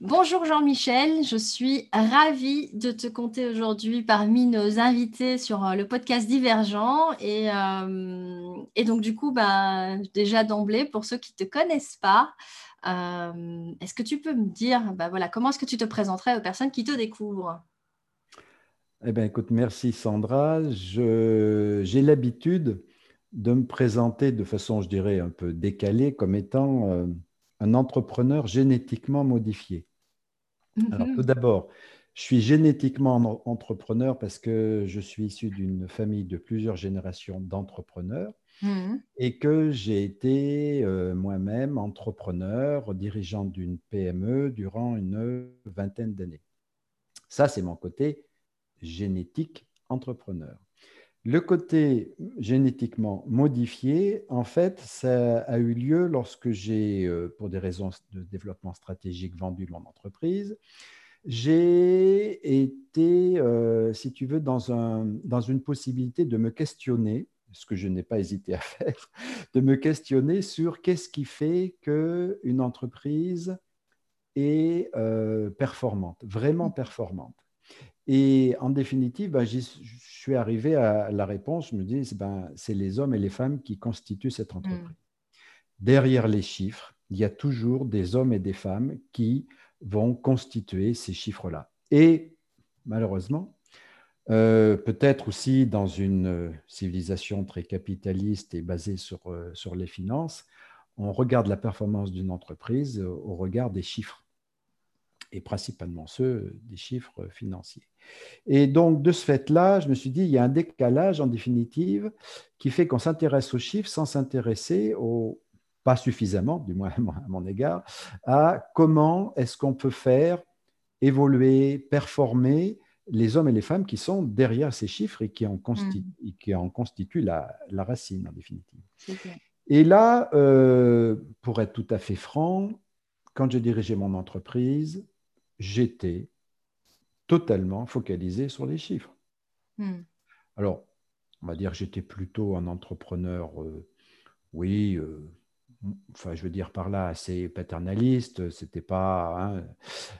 Bonjour Jean-Michel, je suis ravie de te compter aujourd'hui parmi nos invités sur euh, le podcast Divergent. Et, euh, donc du coup, bah, déjà d'emblée, pour ceux qui ne te connaissent pas, euh, est-ce que tu peux me dire bah, voilà, comment est-ce que tu te présenterais aux personnes qui te découvrent? Eh bien écoute, merci Sandra. J'ai l'habitude de me présenter de façon, je dirais, un peu décalée comme étant un entrepreneur génétiquement modifié. Alors, tout mhm. d'abord, je suis génétiquement entrepreneur parce que je suis issu d'une famille de plusieurs générations d'entrepreneurs mhm. et que j'ai été euh, moi-même entrepreneur, dirigeant d'une PME durant une vingtaine d'années. Ça, c'est mon côté génétique entrepreneur. Le côté génétiquement modifié, en fait, ça a eu lieu lorsque j'ai, euh, pour des raisons de développement stratégique, vendu mon entreprise. J'ai été, euh, si tu veux, dans, un, dans une possibilité de me questionner, ce que je n'ai pas hésité à faire, de me questionner sur qu'est-ce qui fait qu'une entreprise est euh, performante, vraiment performante. Et en définitive, ben, je suis arrivé à la réponse, je me dis, ben, c'est les hommes et les femmes qui constituent cette mm. entreprise. Derrière les chiffres, il y a toujours des hommes et des femmes qui vont constituer ces chiffres-là. Et malheureusement, euh, peut-être aussi dans une civilisation très capitaliste et basée sur, euh, sur les finances, on regarde la performance d'une entreprise au regard des chiffres et principalement ceux des chiffres financiers. Et donc, de ce fait-là, je me suis dit, il y a un décalage en définitive qui fait qu'on s'intéresse aux chiffres sans s'intéresser au, pas suffisamment, du moins à mon égard, à comment est-ce qu'on peut faire évoluer, performer les hommes et les femmes qui sont derrière ces chiffres et qui en, constitu mmh. qui en constituent la, racine en définitive. Et là, euh, pour être tout à fait franc, quand j'ai dirigé mon entreprise, j'étais totalement focalisé sur les chiffres. Hmm. Alors, on va dire que j'étais plutôt un entrepreneur, euh, oui, euh, enfin, je veux dire par là, assez paternaliste. C'était pas, hein,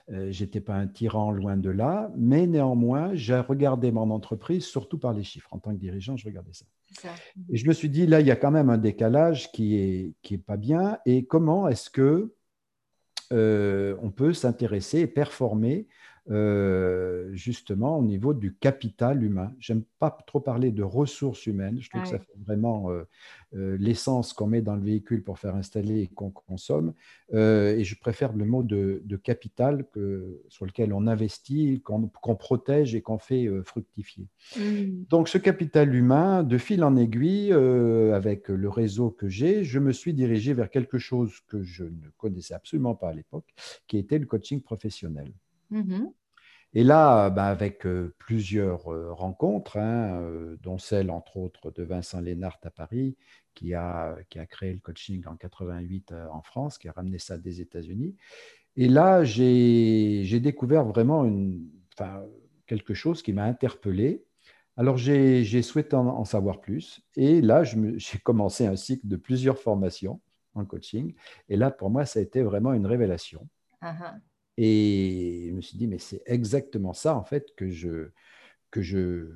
euh, j'étais pas un tyran loin de là, mais néanmoins, j'ai regardé mon entreprise surtout par les chiffres. En tant que dirigeant, je regardais ça. Et je me suis dit, là, il y a quand même un décalage qui est, qui est pas bien. Et comment est-ce que on peut s'intéresser et performer euh, justement au niveau du capital humain. J'aime pas trop parler de ressources humaines. Je trouve que ça fait vraiment euh, euh, l'essence qu'on met dans le véhicule pour faire installer et qu'on consomme. et je préfère le mot de, capital que, sur lequel on investit, qu'on protège et qu'on fait fructifier. Mmh. Donc ce capital humain, de fil en aiguille, avec le réseau que j'ai, je me suis dirigé vers quelque chose que je ne connaissais absolument pas à l'époque, qui était le coaching professionnel. Mmh et là, bah, avec euh, plusieurs euh, rencontres, hein, euh, dont celle, entre autres, de Vincent Lénart à Paris, qui a, qui a créé le coaching en 88 en France, qui a ramené ça des États-Unis. Et là, j'ai découvert vraiment une, quelque chose qui m'a interpellé. Alors, j'ai souhaité en, savoir plus. Et là, j'ai commencé un cycle de plusieurs formations en coaching. Et là, pour moi, ça a été vraiment une révélation. Ah ah. Et je me suis dit, mais c'est exactement ça, en fait, que je, que je,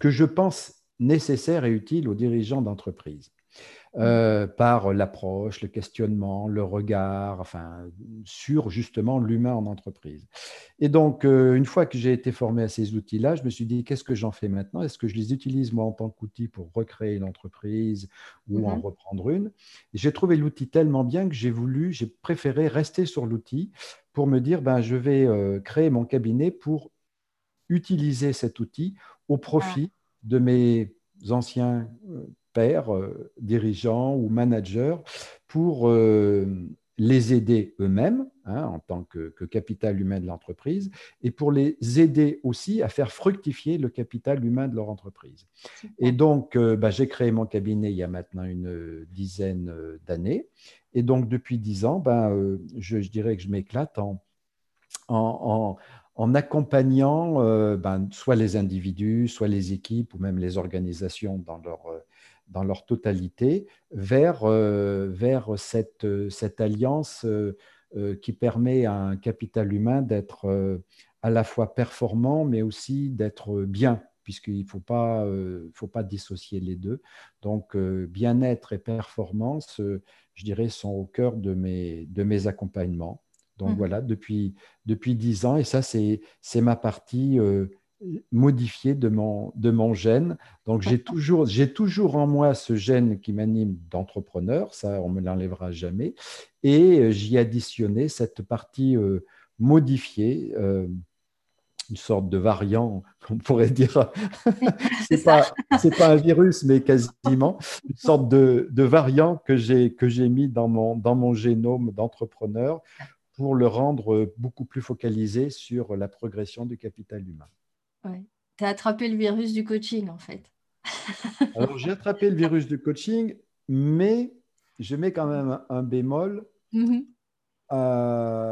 que je pense nécessaire et utile aux dirigeants d'entreprise. Euh, par l'approche, le questionnement, le regard, enfin, sur justement l'humain en entreprise. Et donc, euh, une fois que j'ai été formé à ces outils-là, je me suis dit, qu'est-ce que j'en fais maintenant? Est-ce que je les utilise moi en tant qu'outil pour recréer une entreprise ou en mhm. reprendre une? J'ai trouvé l'outil tellement bien que j'ai voulu, j'ai préféré rester sur l'outil pour me dire, ben, je vais euh, créer mon cabinet pour utiliser cet outil au profit de mes anciens pères, euh, dirigeants ou managers pour euh, les aider eux-mêmes hein, en tant que, capital humain de l'entreprise et pour les aider aussi à faire fructifier le capital humain de leur entreprise. Et donc, euh, bah, j'ai créé mon cabinet il y a maintenant une dizaine d'années. Et donc, depuis dix ans, ben, je, dirais que je m'éclate en, en, en, accompagnant ben, soit les individus, soit les équipes ou même les organisations dans leur dans leur totalité vers, euh, vers cette, cette alliance euh, qui permet à un capital humain d'être à la fois performant, mais aussi d'être bien, puisqu'il ne faut pas, faut pas dissocier les deux. Donc, bien-être et performance, je dirais, sont au cœur de mes, de mes accompagnements. Donc mmh. voilà, depuis, depuis 10 ans, et ça, c'est ma partie modifié de mon, de mon gène. Donc, j'ai toujours, j'ai toujours en moi ce gène qui m'anime d'entrepreneur, ça, on ne me l'enlèvera jamais. Et euh, j'y additionné cette partie euh, modifiée, euh, une sorte de variant, on pourrait dire. c'est pas, c'est pas un virus, mais quasiment une sorte de, de variant que j'ai, que j'ai mis dans mon, dans mon génome d'entrepreneur pour le rendre beaucoup plus focalisé sur la progression du capital humain. Ouais. Tu as attrapé le virus du coaching, en fait. Alors, j'ai attrapé le virus du coaching, mais je mets quand même un bémol. Mm-hmm. Euh,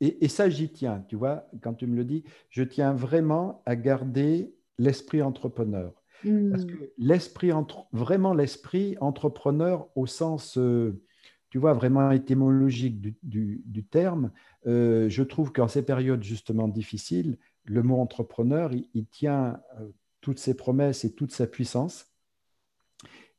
et, ça, j'y tiens, tu vois, quand tu me le dis, je tiens vraiment à garder l'esprit entrepreneur. Parce mm. que l'esprit, vraiment l'esprit entrepreneur au sens, euh, tu vois, vraiment étymologique du terme, euh, je trouve qu'en ces périodes justement difficiles, le mot entrepreneur, il, tient euh, toutes ses promesses et toute sa puissance.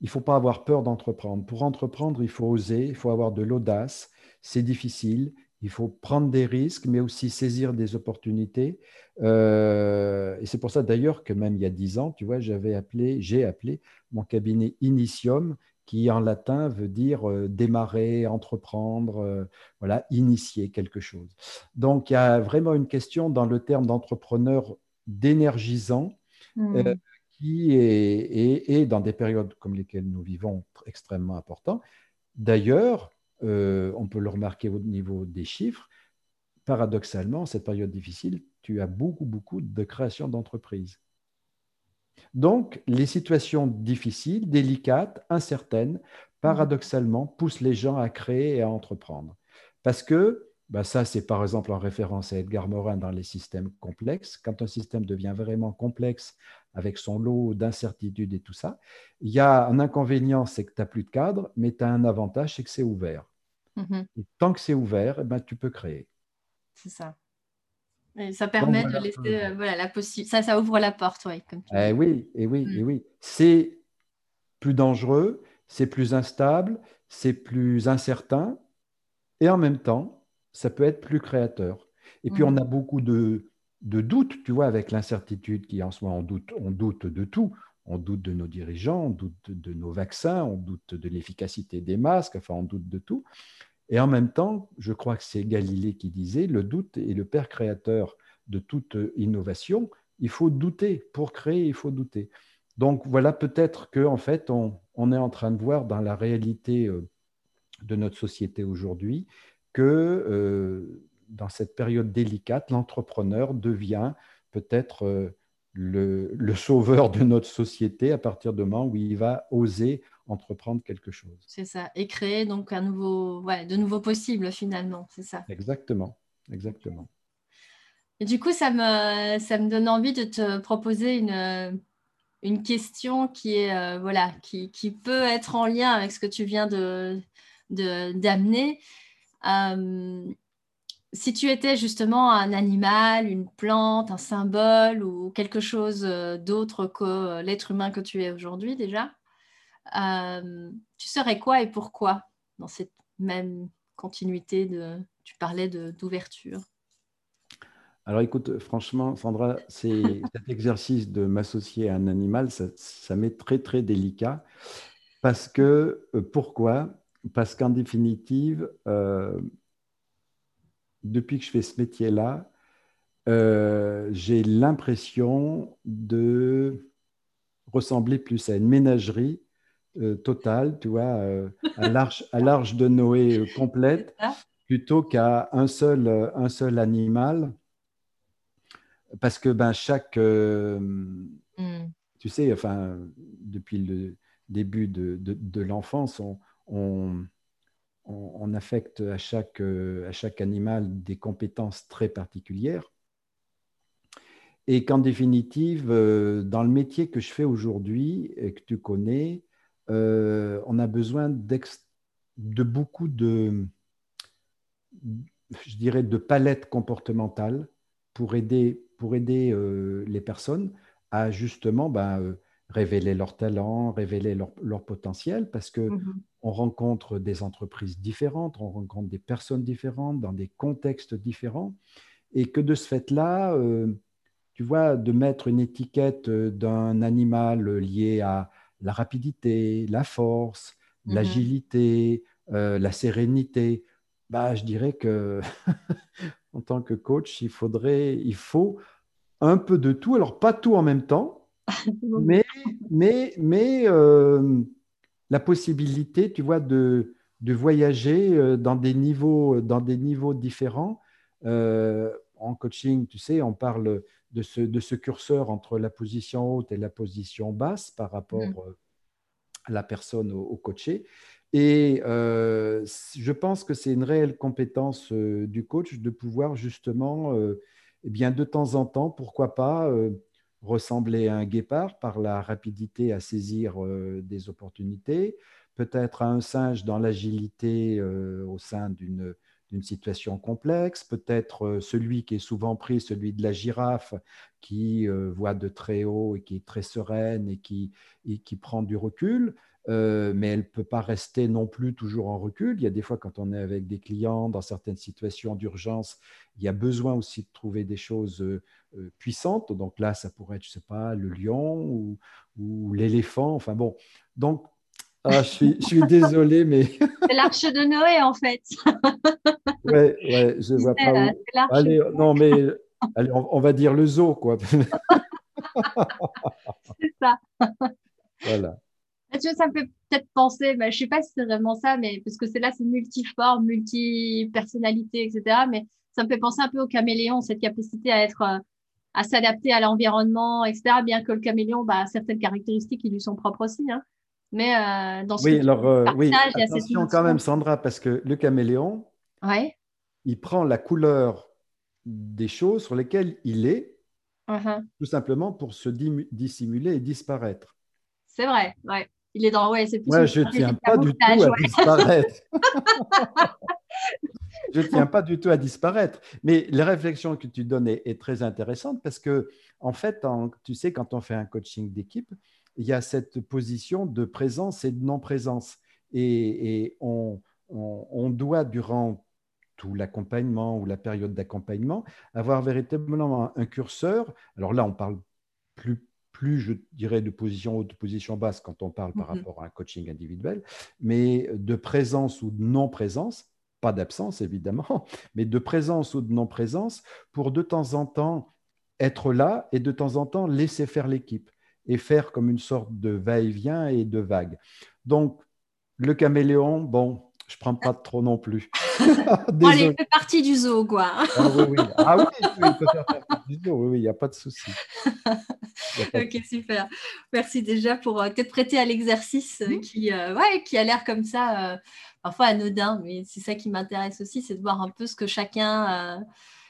Il ne faut pas avoir peur d'entreprendre. Pour entreprendre, il faut oser, il faut avoir de l'audace. C'est difficile. Il faut prendre des risques, mais aussi saisir des opportunités. Euh, et c'est pour ça d'ailleurs que même il y a dix ans, tu vois, j'avais appelé, j'ai appelé mon cabinet Initium, qui en latin veut dire euh, démarrer, entreprendre, euh, voilà, initier quelque chose. Donc il y a vraiment une question dans le terme d'entrepreneur d'énergisant mmh. euh, qui est, dans des périodes comme lesquelles nous vivons extrêmement important. D'ailleurs, on peut le remarquer au niveau des chiffres, paradoxalement, cette période difficile, tu as beaucoup, beaucoup de création d'entreprises. Donc, les situations difficiles, délicates, incertaines, paradoxalement, poussent les gens à créer et à entreprendre. Parce que, bah, ça c'est par exemple en référence à Edgar Morin dans les systèmes complexes, quand un système devient vraiment complexe avec son lot d'incertitudes et tout ça, il y a un inconvénient, c'est que tu n'as plus de cadre, mais tu as un avantage, c'est que c'est ouvert. Mm-hmm. tant que c'est ouvert, eh ben, tu peux créer. C'est ça ça permet de laisser euh, voilà, la possibilité. Ça, ça ouvre la porte, ouais, comme eh oui, et oui, et oui. C'est plus dangereux, c'est plus instable, c'est plus incertain, et en même temps, ça peut être plus créateur. Et puis, on mm. a beaucoup de, de doutes, tu vois, avec l'incertitude qui en moment, on doute, on doute de tout. On doute de nos dirigeants, on doute de nos vaccins, on doute de l'efficacité des masques, enfin, on doute de tout. Et en même temps, je crois que c'est Galilée qui disait, le doute est le père créateur de toute innovation. Il faut douter. Pour créer, il faut douter. Donc voilà, peut-être qu'en en fait, on, est en train de voir dans la réalité euh, de notre société aujourd'hui que euh, dans cette période délicate, l'entrepreneur devient peut-être euh, le, le, sauveur de notre société à partir du moment où il va oser entreprendre quelque chose. C'est ça, et créer donc un nouveau, ouais, de nouveaux possibles finalement, c'est ça. Exactement, exactement. Et du coup, ça me, ça me donne envie de te proposer une, une question qui est euh, voilà, qui, qui, peut être en lien avec ce que tu viens de d'amener. Euh, si tu étais justement un animal, une plante, un symbole ou quelque chose euh, d'autre que l'être humain que tu es aujourd'hui déjà, euh, tu serais quoi et pourquoi dans cette même continuité de, tu parlais d'ouverture? Alors écoute, franchement, Sandra, cet exercice de m'associer à un animal, ça, m'est très très délicat. Parce que, euh, pourquoi? Parce qu'en définitive, euh, depuis que je fais ce métier-là, j'ai l'impression de ressembler plus à une ménagerie euh, totale, tu vois, euh, à l'arche de Noé euh, complète, plutôt qu'à un seul, un seul animal. Parce que ben, chaque. Hmm. Tu sais, enfin, depuis le début de, de, l'enfance, on, on, on, affecte à chaque, à chaque animal des compétences très particulières. Et qu'en définitive, dans le métier que je fais aujourd'hui et que tu connais, euh, on a besoin de beaucoup de, je dirais, de palettes comportementales pour aider, pour aider euh, les personnes à justement ben, euh, révéler leurs talents, révéler leur, potentiel, parce que mmh on rencontre des entreprises différentes, on rencontre des personnes différentes, dans des contextes différents, et que de ce fait-là, tu vois, de mettre une étiquette d'un animal lié à la rapidité, la force, mmh l'agilité, la sérénité, bah, je dirais que en tant que coach, il faudrait, il faut un peu de tout. Alors, pas tout en même temps, mais, mais, mais euh, la possibilité, tu vois, de, de voyager euh, dans des niveaux, dans des niveaux différents. Euh, en coaching, tu sais, on parle de ce, de ce curseur entre la position haute et la position basse par rapport mmh. à la personne au, au coaché. Et euh, je pense que c'est une réelle compétence euh, du coach de pouvoir justement, euh, eh bien, de temps en temps, pourquoi pas, ressembler à un guépard par la rapidité à saisir des opportunités, peut-être à un singe dans l'agilité au sein d'une d'une situation complexe, peut-être celui qui est souvent pris, celui de la girafe, qui voit de très haut et qui est très sereine et qui, et qui prend du recul. Euh, mais elle ne peut pas rester non plus toujours en recul. Il y a des fois, quand on est avec des clients, dans certaines situations d'urgence, il y a besoin aussi de trouver des choses euh, euh, puissantes. Donc là, ça pourrait être, je ne sais pas, le lion ou, l'éléphant. Enfin bon, donc, ah, je, suis, je suis désolé, mais... C'est l'arche de Noé, en fait. Oui, ouais, je ne vois pas où... Allez, non, mais allez, on, on va dire le zoo, quoi. C'est ça. Voilà. Tu vois, ça me fait peut-être penser, bah, je sais pas si c'est vraiment ça, mais parce que c'est là, c'est multiforme, multi-personnalité, etc. Mais ça me fait penser un peu au caméléon, cette capacité à être, euh, à s'adapter à l'environnement, etc. Bien que le caméléon, bah, a certaines caractéristiques qui lui sont propres aussi. Hein. Mais euh, dans ce oui, alors, euh, oui, attention quand même, Sandra, parce que le caméléon, ouais. il prend la couleur des choses sur lesquelles il est, uh-huh. tout simplement pour se dissimuler et disparaître. C'est vrai, ouais. Il est dans. Ouais, c'est plus. je ne tiens pas du tout à disparaître. je ne tiens pas du tout à disparaître. Mais la réflexion que tu donnes est, très intéressante parce que, en fait, tu sais, quand on fait un coaching d'équipe, il y a cette position de présence et de non-présence. Et, on, on, doit, durant tout l'accompagnement ou la période d'accompagnement, avoir véritablement un curseur. Alors là, on parle plus plus, je dirais, de position haute, de position basse quand on parle par mhm. rapport à un coaching individuel, mais de présence ou de non-présence, pas d'absence évidemment, mais de présence ou de non-présence pour de temps en temps être là et de temps en temps laisser faire l'équipe et faire comme une sorte de va-et-vient et de vague. Donc, le caméléon, bon, je ne prends pas trop non plus. Allez, il fait partie du zoo, quoi. ah oui, oui. Ah oui, il peut faire partie du zoo, oui, il n'y a pas de souci. ok, super. Merci déjà pour euh, t'être prêté à l'exercice euh, qui, euh, ouais, qui a l'air comme ça, parfois anodin, mais c'est ça qui m'intéresse aussi, c'est de voir un peu ce que chacun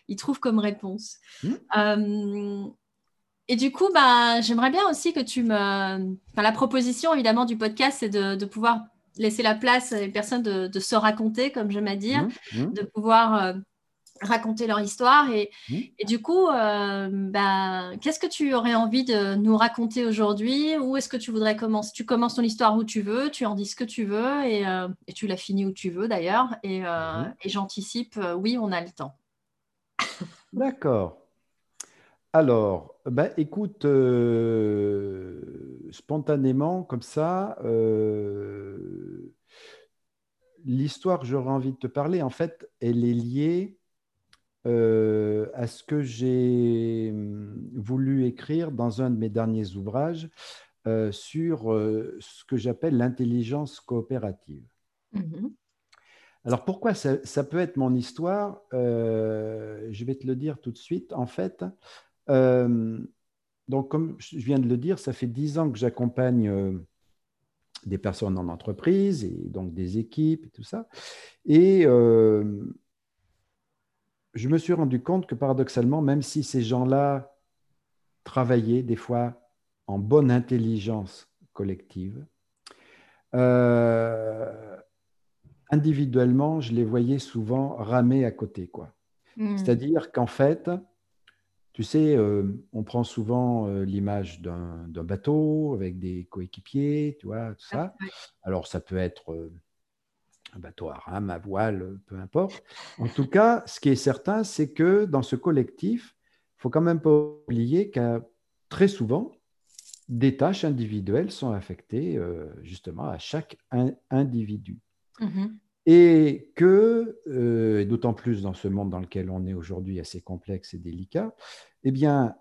y trouve comme réponse. Et du coup, bah, j'aimerais bien aussi que tu me... Enfin, la proposition, évidemment, du podcast, c'est de, de pouvoir laisser la place à personnes de, se raconter, comme j'aime à dire, mmh, mmh. de pouvoir euh, raconter leur histoire. Et, mmh. et du coup, euh, bah, qu'est-ce que tu aurais envie de nous raconter aujourd'hui? Où est-ce que tu voudrais commencer? Tu commences ton histoire où tu veux, tu en dis ce que tu veux et, euh, et tu la finis où tu veux d'ailleurs. Et, et j'anticipe, oui, on a le temps. D'accord. Alors, bah, écoute, euh, spontanément, comme ça, euh, l'histoire que j'aurais envie de te parler, en fait, elle est liée euh, à ce que j'ai hum, voulu écrire dans un de mes derniers ouvrages sur ce que j'appelle l'intelligence coopérative. Mmh Alors pourquoi ça, ça, peut être mon histoire? Je vais te le dire tout de suite. En fait, euh, donc, comme je viens de le dire, ça fait dix ans que j'accompagne euh, des personnes en entreprise et donc des équipes et tout ça. Et euh, je me suis rendu compte que paradoxalement, même si ces gens-là travaillaient des fois en bonne intelligence collective, individuellement, je les voyais souvent ramer à côté. quoi. Hmm. C'est-à-dire qu'en fait, tu sais, euh, on prend souvent euh, l'image d'un bateau avec des coéquipiers, tu vois, tout ça. Alors, ça peut être euh, un bateau à rame, à voile, peu importe. En tout cas, ce qui est certain, c'est que dans ce collectif, il faut quand même pas oublier que très souvent, des tâches individuelles sont affectées justement à chaque individu. Mhm. Et que, euh, d'autant plus dans ce monde dans lequel on est aujourd'hui assez complexe et délicat, eh bien,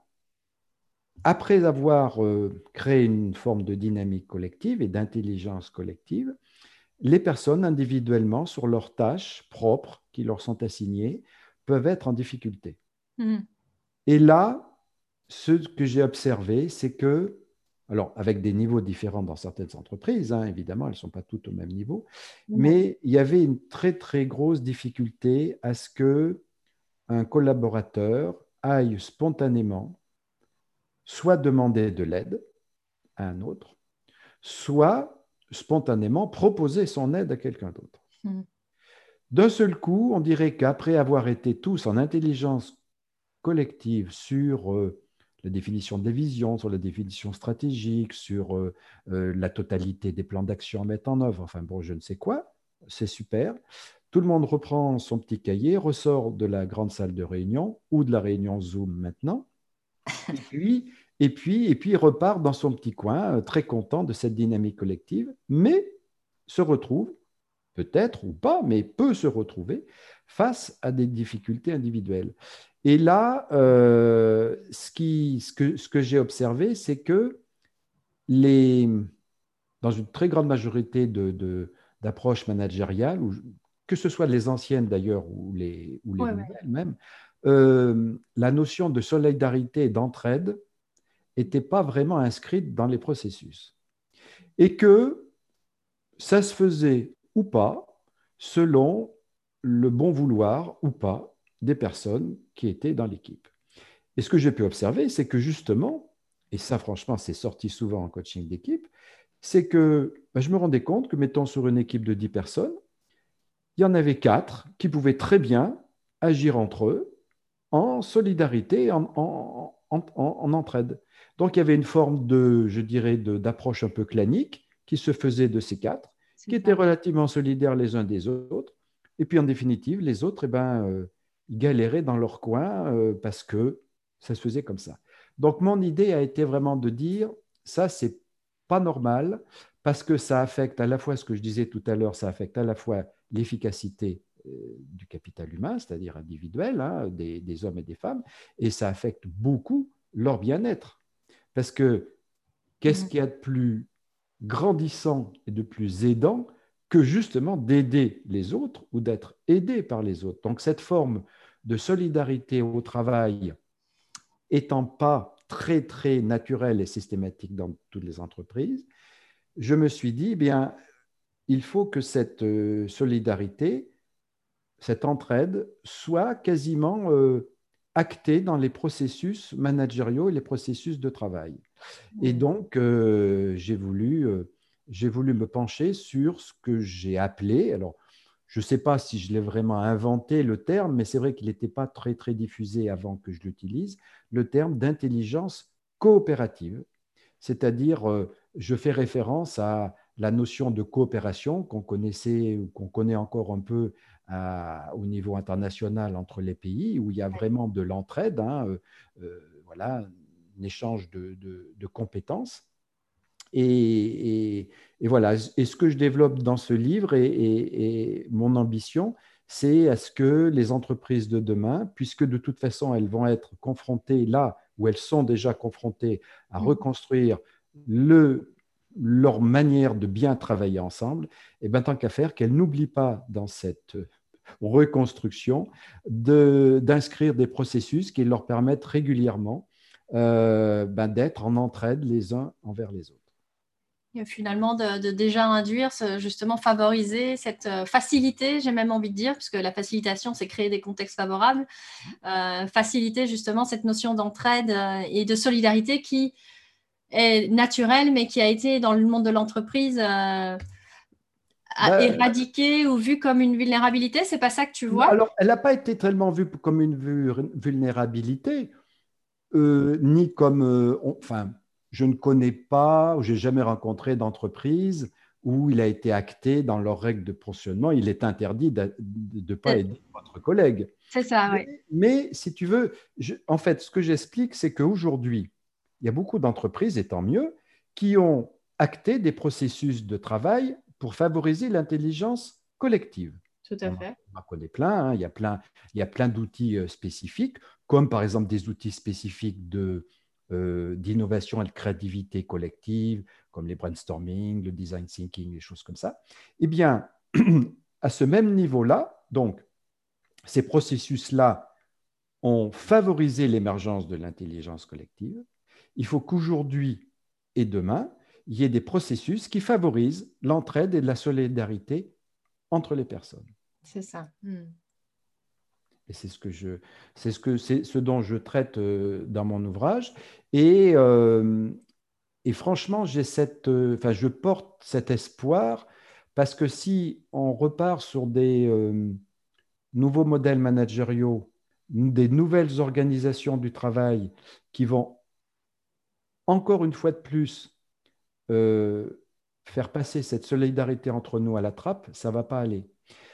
après avoir euh, créé une forme de dynamique collective et d'intelligence collective, les personnes individuellement, sur leurs tâches propres qui leur sont assignées, peuvent être en difficulté. Mhm. Et là, ce que j'ai observé, c'est que alors avec des niveaux différents dans certaines entreprises, hein, évidemment, elles ne sont pas toutes au même niveau, mais il y avait une très très grosse difficulté à ce que un collaborateur aille spontanément soit demander de l'aide à un autre, soit spontanément proposer son aide à quelqu'un d'autre. Hmm. D'un seul coup, on dirait qu'après avoir été tous en intelligence collective sur euh, la définition des visions, sur la définition stratégique, sur euh, euh, la totalité des plans d'action à mettre en œuvre, enfin bon, je ne sais quoi, c'est super. Tout le monde reprend son petit cahier, ressort de la grande salle de réunion ou de la réunion Zoom maintenant, et puis, et puis, et puis repart dans son petit coin, euh, très content de cette dynamique collective, mais se retrouve, peut-être ou pas, mais peut se retrouver face à des difficultés individuelles. Et là, euh, ce, qui, ce, que, ce que j'ai observé, c'est que les, dans une très grande majorité d'approches de, managériales, que ce soit les anciennes d'ailleurs ou les, ou les nouvelles même, euh, la notion de solidarité et d'entraide n'était pas vraiment inscrite dans les processus. Et que ça se faisait ou pas selon le bon vouloir ou pas des personnes qui étaient dans l'équipe. Et ce que j'ai pu observer, c'est que justement, et ça franchement c'est sorti souvent en coaching d'équipe, c'est que ben, je me rendais compte que mettons sur une équipe de 10 personnes, il y en avait 4 qui pouvaient très bien agir entre eux en solidarité, en, en, entraide. Donc il y avait une forme de, je dirais, d'approche un peu clanique qui se faisait de ces quatre, qui étaient relativement solidaires les uns des autres. Et puis en définitive, les autres, eh ben, euh, ils galéraient dans leur coin euh, parce que ça se faisait comme ça. Donc mon idée a été vraiment de dire, ça, c'est pas normal parce que ça affecte à la fois ce que je disais tout à l'heure, ça affecte à la fois l'efficacité euh, du capital humain, c'est-à-dire individuel, hein, des, hommes et des femmes, et ça affecte beaucoup leur bien-être. Parce que qu'est-ce mmh. qu'il y a de plus grandissant et de plus aidant que justement d'aider les autres ou d'être aidé par les autres. Donc cette forme de solidarité au travail étant pas très très naturelle et systématique dans toutes les entreprises, je me suis dit, eh bien, il faut que cette euh, solidarité, cette entraide soit quasiment euh, actée dans les processus managériaux et les processus de travail. Et donc, euh, j'ai voulu j'ai voulu me pencher sur ce que j'ai appelé, alors je ne sais pas si je l'ai vraiment inventé le terme, mais c'est vrai qu'il n'était pas très très diffusé avant que je l'utilise, le terme d'intelligence coopérative. C'est-à-dire, euh, je fais référence à la notion de coopération qu'on connaissait ou qu'on connaît encore un peu au niveau international entre les pays, où il y a vraiment de l'entraide, hein, euh, euh, voilà, un échange de compétences. Et, voilà, et ce que je développe dans ce livre et, mon ambition, c'est à ce que les entreprises de demain, puisque de toute façon elles vont être confrontées là où elles sont déjà confrontées à mmh. reconstruire leur manière de bien travailler ensemble, et eh bien tant qu'à faire qu'elles n'oublient pas dans cette reconstruction d'inscrire des processus qui leur permettent régulièrement euh, ben, d'être en entraide les uns envers les autres finalement de, déjà induire, justement favoriser cette euh, facilité, j'ai même envie de dire, puisque la facilitation, c'est créer des contextes favorables, euh, faciliter justement cette notion d'entraide euh, et de solidarité qui est naturelle, mais qui a été dans le monde de l'entreprise bah, éradiquée ou vue comme une vulnérabilité C'est pas ça que tu vois? Alors, elle n'a pas été tellement vue comme une vulnérabilité, euh, ni comme. Enfin, je ne connais pas, ou j'ai jamais rencontré d'entreprise où il a été acté dans leurs règles de fonctionnement, il est interdit de ne pas aider votre collègue. C'est ça, oui. Mais, si tu veux, en fait, ce que j'explique, c'est qu'aujourd'hui, il y a beaucoup d'entreprises, et tant mieux, qui ont acté des processus de travail pour favoriser l'intelligence collective. Tout à fait. On en connaît plein, hein. il y a plein, il y a plein d'outils euh, spécifiques, comme par exemple des outils spécifiques de, euh, d'innovation et de créativité collective, comme les brainstorming, le design thinking, des choses comme ça. Eh bien, à ce même niveau-là, donc, ces processus-là ont favorisé l'émergence de l'intelligence collective. Il faut qu'aujourd'hui et demain, il y ait des processus qui favorisent l'entraide et la solidarité entre les personnes. C'est ça. Hmm. Et c'est ce que je, c'est ce que c'est ce dont je traite euh, dans mon ouvrage. Et, euh, et franchement, j'ai cette, euh, enfin, je porte cet espoir parce que si on repart sur des nouveaux modèles managériaux, des nouvelles organisations du travail qui vont encore une fois de plus faire passer cette solidarité entre nous à la trappe, ça va pas aller.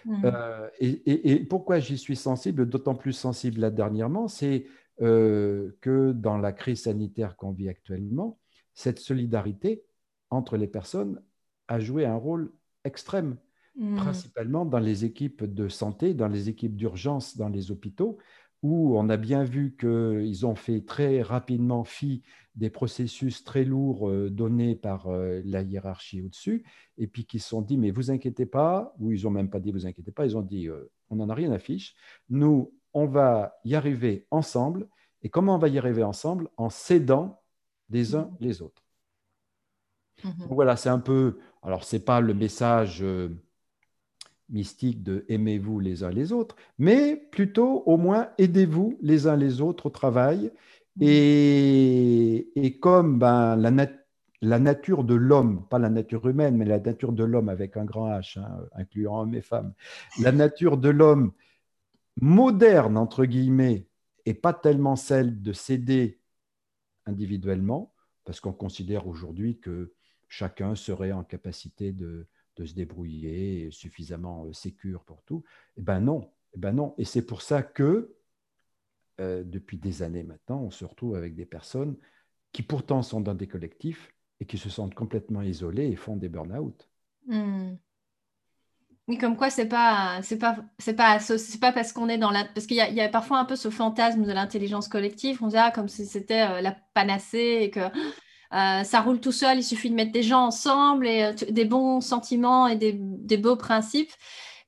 Mmh. Euh, et, pourquoi j'y suis sensible, d'autant plus sensible là dernièrement, c'est euh, que dans la crise sanitaire qu'on vit actuellement, cette solidarité entre les personnes a joué un rôle extrême, mmh. principalement dans les équipes de santé, dans les équipes d'urgence, dans les hôpitaux, où on a bien vu qu'ils ont fait très rapidement fi des processus très lourds euh, donnés par euh, la hiérarchie au-dessus, et puis qu'ils se sont dit, mais vous inquiétez pas, ou ils n'ont même pas dit, vous inquiétez pas, ils ont dit, euh, on n'en a rien à fiche, nous, on va y arriver ensemble, et comment on va y arriver ensemble? En s'aidant les uns les autres. Mmh voilà, c'est un peu, alors c'est pas le message mystique de aimez-vous les uns les autres, mais plutôt au moins aidez-vous les uns les autres au travail. Mmh. Et, comme ben, la, la, nature de l'homme, pas la nature humaine, mais la nature de l'homme avec un grand H, hein, incluant hommes et femmes, la nature de l'homme moderne, entre guillemets, et pas tellement celle de s'aider individuellement, parce qu'on considère aujourd'hui que chacun serait en capacité de, de se débrouiller suffisamment euh, sécure pour tout. Eh ben non, eh ben non. Et c'est pour ça que euh, depuis des années maintenant, on se retrouve avec des personnes qui pourtant sont dans des collectifs et qui se sentent complètement isolées et font des burn-out. Hmm. Oui, comme quoi c'est pas c'est pas c'est pas c'est pas parce qu'on est dans la parce qu'il y, y, a parfois un peu ce fantasme de l'intelligence collective on dit ah comme si c'était euh, la panacée et que euh, ça roule tout seul, il suffit de mettre des gens ensemble et euh, des bons sentiments et des, beaux principes.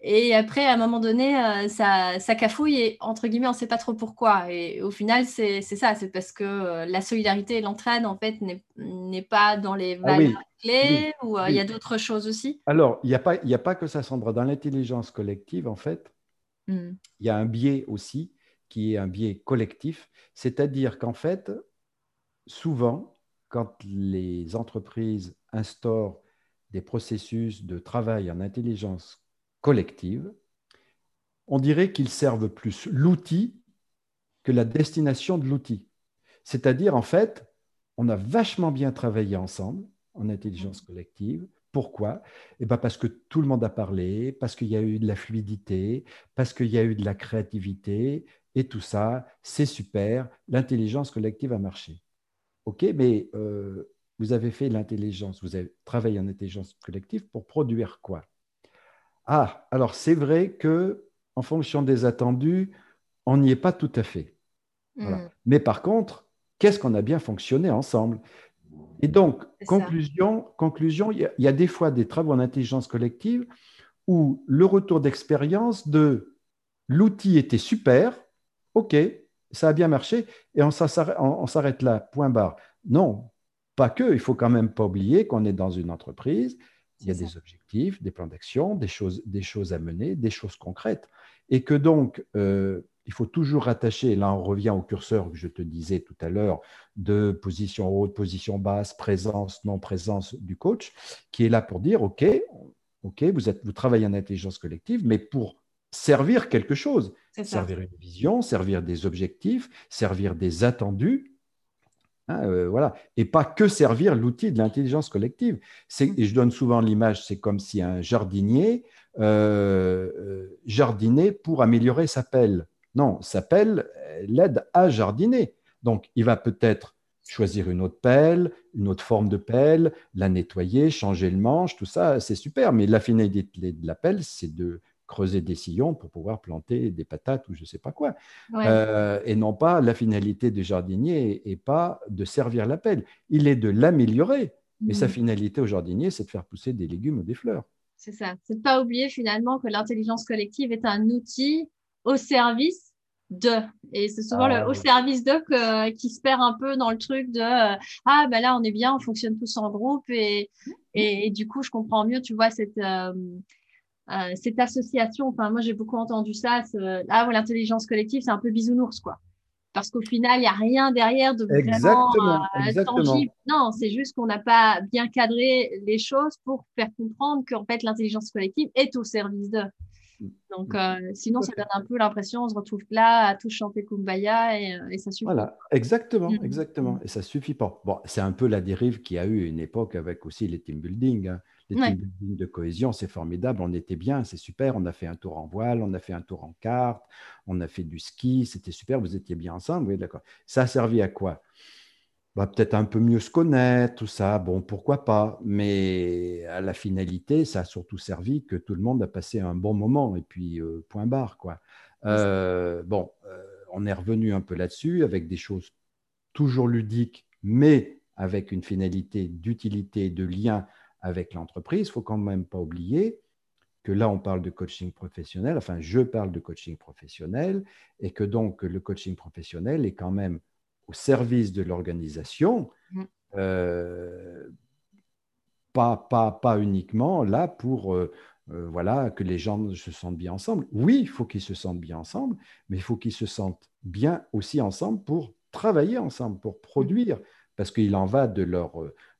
Et après, à un moment donné, euh, ça, ça, cafouille et entre guillemets, on ne sait pas trop pourquoi. Et au final, c'est ça, c'est parce que la solidarité et l'entraide, en fait, n'est pas dans les ah valeurs clés ou il y a d'autres choses aussi Alors, il n'y a, pas, a pas que ça, Sandra. Dans l'intelligence collective, en fait, hmm. il y a un biais aussi qui est un biais collectif. C'est-à-dire qu'en fait, souvent, quand les entreprises instaurent des processus de travail en intelligence collective, on dirait qu'ils servent plus l'outil que la destination de l'outil. C'est-à-dire, en fait, on a vachement bien travaillé ensemble en intelligence collective. Pourquoi? Eh ben Parce que tout le monde a parlé, parce qu'il y a eu de la fluidité, parce qu'il y a eu de la créativité, et tout ça, c'est super, l'intelligence collective a marché. OK, mais euh, vous avez fait l'intelligence, vous avez travaillé en intelligence collective pour produire quoi? Ah, alors c'est vrai que en fonction des attendus, on n'y est pas tout à fait. Hmm. Mais par contre, qu'est-ce qu'on a bien fonctionné ensemble? Et donc, conclusion, conclusion, il y, a des fois des travaux en intelligence collective où le retour d'expérience de l'outil était super, OK, ça a bien marché et on, s'arrête là, point barre. Non, pas que, il faut quand même pas oublier qu'on est dans une entreprise, il y a des objectifs, des plans d'action, des choses, des choses à mener, des choses concrètes. Et que donc, euh, il faut toujours rattacher, là on revient au curseur que je te disais tout à l'heure, de position haute, position basse, présence, non-présence du coach, qui est là pour dire, OK, OK, vous, êtes, vous travaillez en intelligence collective, mais pour servir quelque chose, servir une vision, servir des objectifs, servir des attendus. Hein, euh, voilà, et pas que servir l'outil de l'intelligence collective. Mm. Et je donne souvent l'image, c'est comme si un jardinier euh, euh, jardinait pour améliorer sa pelle. Non, sa pelle l'aide à jardiner. Donc, il va peut-être choisir une autre pelle, une autre forme de pelle, la nettoyer, changer le manche, tout ça, c'est super. Mais la finalité de la pelle, c'est de creuser des sillons pour pouvoir planter des patates ou je ne sais pas quoi. Euh, et non pas la finalité du jardinier et pas de servir la pelle. Il est de l'améliorer, mais sa mmh. finalité au jardinier, c'est de faire pousser des légumes ou des fleurs. C'est ça. C'est de pas oublier finalement que l'intelligence collective est un outil au service de. Et c'est souvent le, ah au service de qui se perd un peu dans le truc de ah ben là on est bien, on fonctionne tous en groupe et, et, du coup je comprends mieux, tu vois cette euh, euh, cette association. Enfin moi j'ai beaucoup entendu ça. Ah l'intelligence collective c'est un peu bisounours quoi. Parce qu'au final, il n'y a rien derrière de vraiment euh, tangible. Non, c'est juste qu'on n'a pas bien cadré les choses pour faire comprendre qu'en fait, l'intelligence collective est au service de. Donc, euh, sinon, ça donne un peu l'impression, on se retrouve là à tout chanter Kumbaya et, et ça suffit. Voilà, exactement, mm. exactement. Et ça suffit pas. Bon, c'est un peu la dérive qui a eu une époque avec aussi les team building. Hein. Les team building de cohésion, c'est formidable. On était bien, c'est super. On a fait un tour en voile, on a fait un tour en carte, on a fait du ski, c'était super. Vous étiez bien ensemble, oui, d'accord. Ça a servi à quoi? Bah, peut-être un peu mieux se connaître, tout ça, bon, pourquoi pas. Mais à la finalité, ça a surtout servi que tout le monde a passé un bon moment, et puis euh, point barre, quoi. Euh, bon, euh, on est revenu un peu là-dessus avec des choses toujours ludiques, mais avec une finalité d'utilité, de lien avec l'entreprise. Il faut quand même pas oublier que là, on parle de coaching professionnel, enfin, je parle de coaching professionnel, et que donc le coaching professionnel est quand même au service de l'organisation, mm. euh, pas, pas, pas, uniquement là pour euh, euh, voilà, que les gens se sentent bien ensemble. Oui, il faut qu'ils se sentent bien ensemble, mais il faut qu'ils se sentent bien aussi ensemble pour travailler ensemble, pour produire, parce qu'il en va de leur,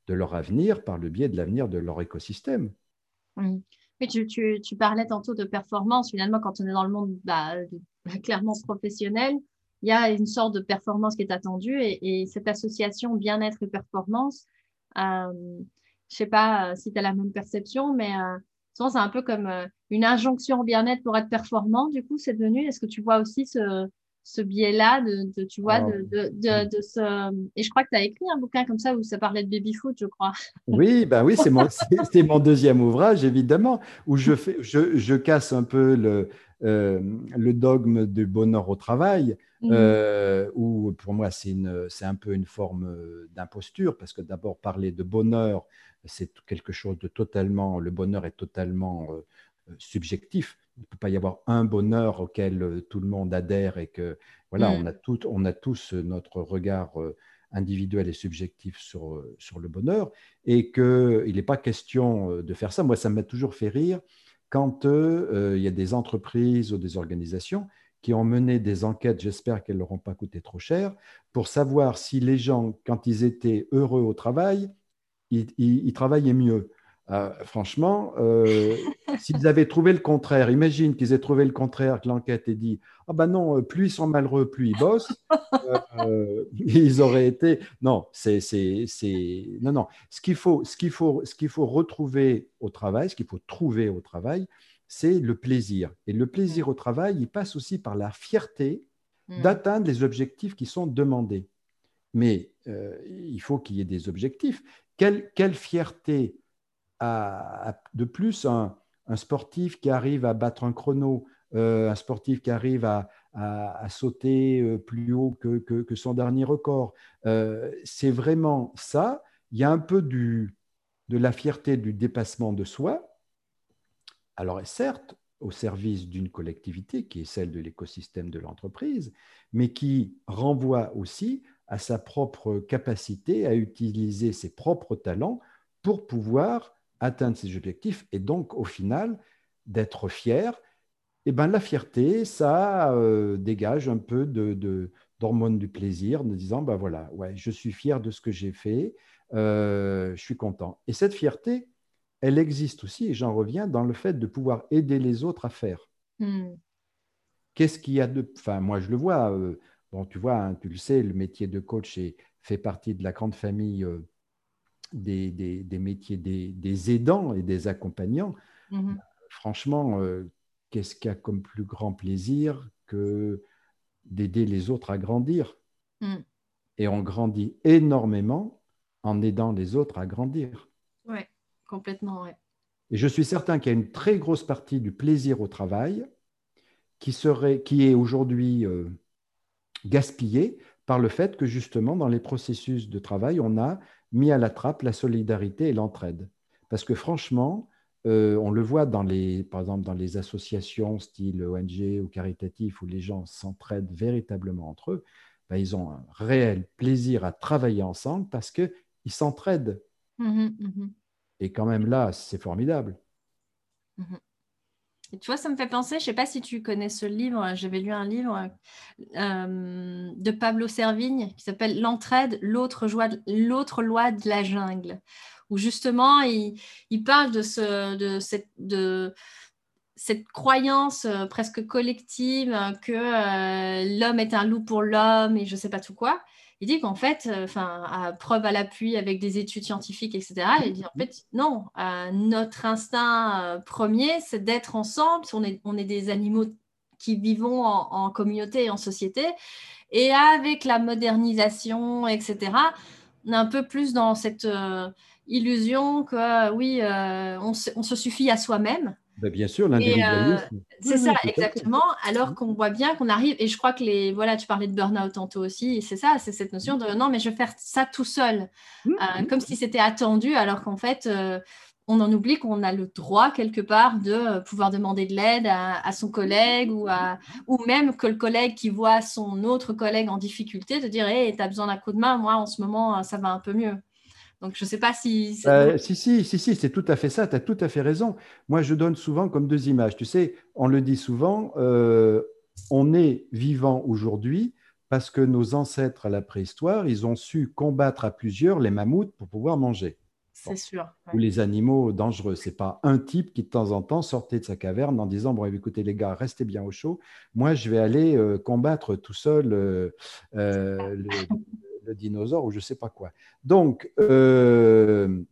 de leur avenir par le biais de l'avenir de leur écosystème. Oui. tu, tu, tu, parlais tantôt de performance. Finalement, quand on est dans le monde bah, clairement professionnel, il y a une sorte de performance qui est attendue et, cette association bien-être et performance, euh, je ne sais pas euh, si tu as la même perception, mais euh, souvent c'est un peu comme euh, une injonction au bien-être pour être performant. Du coup, c'est devenu, est-ce que tu vois aussi ce, ce biais-là de, tu vois, de, de, de, ce... Et je crois que tu as écrit un bouquin comme ça où ça parlait de baby-foot, je crois. Oui, ben oui c'est mon, mon deuxième ouvrage, évidemment, où je, fais, je, je casse un peu le, euh, le dogme du bonheur au travail, mmh. euh, où pour moi c'est un peu une forme d'imposture, parce que d'abord parler de bonheur, c'est quelque chose de totalement, le bonheur est totalement euh, subjectif il ne peut pas y avoir un bonheur auquel euh, tout le monde adhère et que voilà, mm. on, a tout, on a tous notre regard euh, individuel et subjectif sur, euh, sur le bonheur et qu'il n'est pas question de faire ça. Moi, ça m'a toujours fait rire quand il y a des entreprises ou des organisations qui ont mené des enquêtes, j'espère qu'elles ne leur ont pas coûté trop cher, pour savoir si les gens, quand ils étaient heureux au travail, ils travaillaient mieux. Euh, franchement, euh, s'ils avaient trouvé le contraire, imagine qu'ils aient trouvé le contraire, que l'enquête ait dit Ah ben non, plus ils sont malheureux, plus ils bossent, euh, ils auraient été. Non, c'est. Non, non. Ce qu'il faut, ce qu'il faut, ce qu'il faut retrouver au travail, ce qu'il faut trouver au travail, c'est le plaisir. Et le plaisir au travail, il passe aussi par la fierté mm. d'atteindre les objectifs qui sont demandés. Mais il faut qu'il y ait des objectifs. Quelle, quelle fierté de plus un, sportif qui arrive à battre un chrono, euh, un sportif qui arrive à, sauter euh, plus haut que, son dernier record. Euh, c'est vraiment ça. Il y a un peu de la fierté du dépassement de soi. Alors, certes, au service d'une collectivité qui est celle de l'écosystème de l'entreprise, mais qui renvoie aussi à sa propre capacité à utiliser ses propres talents pour pouvoir atteindre ses objectifs et donc au final d'être fier, et eh ben, la fierté, ça euh, dégage un peu de, d'hormones du plaisir, en disant, ben voilà, ouais, je suis fier de ce que j'ai fait, euh, je suis content. Et cette fierté, elle existe aussi, et j'en reviens, dans le fait de pouvoir aider les autres à faire. Hmm. Qu'est-ce qu'il y a de... Enfin, moi, je le vois. Euh, bon, tu vois, hein, tu le sais, le métier de coach fait partie de la grande famille euh, des, métiers des, aidants et des accompagnants. Hmm. Franchement, euh, qu'est-ce qu'il y a comme plus grand plaisir que d'aider les autres à grandir? Hmm. Et on grandit énormément en aidant les autres à grandir. Oui, complètement, oui. Et je suis certain qu'il y a une très grosse partie du plaisir au travail qui, serait, qui est aujourd'hui euh, gaspillée par le fait que justement dans les processus de travail, on a mis à la trappe la solidarité et l'entraide. Parce que franchement, euh, on le voit dans les, par exemple dans les associations style ONG ou caritatif où les gens s'entraident véritablement entre eux, ben, ils ont un réel plaisir à travailler ensemble parce qu'ils s'entraident. Mmh mmh et quand même là, c'est formidable. Mmh tu vois, ça me fait penser, je ne sais pas si tu connais ce livre, j'avais lu un livre euh, de Pablo Servigne qui s'appelle L'entraide, l'autre loi de la jungle, où justement il, parle de, ce, de, cette, croyance euh, presque collective que euh, l'homme est un loup pour l'homme et je ne sais pas tout quoi il dit qu'en fait, euh, enfin, à preuve à l'appui avec des études scientifiques, etc., il dit en fait, non, euh, notre instinct euh, premier, c'est d'être ensemble. On est, on est des animaux qui vivons en, communauté et en société. Et avec la modernisation, etc., on est un peu plus dans cette illusion que, oui, on se suffit à soi-même. Ben, bien sûr, l'individualisme. Euh, c'est ça, exactement. Alors qu'on voit bien qu'on arrive, et je crois que les, voilà, tu parlais de burn-out tantôt aussi, c'est ça, c'est cette notion de non, mais je vais faire ça tout seul, mmh, euh, mmh. comme si c'était attendu, alors qu'en fait, euh, on en oublie qu'on a le droit quelque part de pouvoir demander de l'aide à, son collègue ou, à, ou même que le collègue qui voit son autre collègue en difficulté, de dire, hé, tu as besoin d'un coup de main, moi en ce moment, ça va un peu mieux. Donc, je ne sais pas si... Euh, si, si, si, si c'est tout à fait ça, tu as tout à fait raison. Moi, je donne souvent comme deux images. Tu sais, on le dit souvent, euh, on est vivant aujourd'hui parce que nos ancêtres à la préhistoire, ils ont su combattre à plusieurs les mammouths pour pouvoir manger. C'est sûr. Ou les animaux dangereux. Ce n'est pas un type qui, de temps en temps, sortait de sa caverne en disant Bon, écoutez, les gars, restez bien au chaud. Moi, je vais aller euh, combattre tout seul le, le dinosaure ou je ne sais pas quoi. Donc, euh,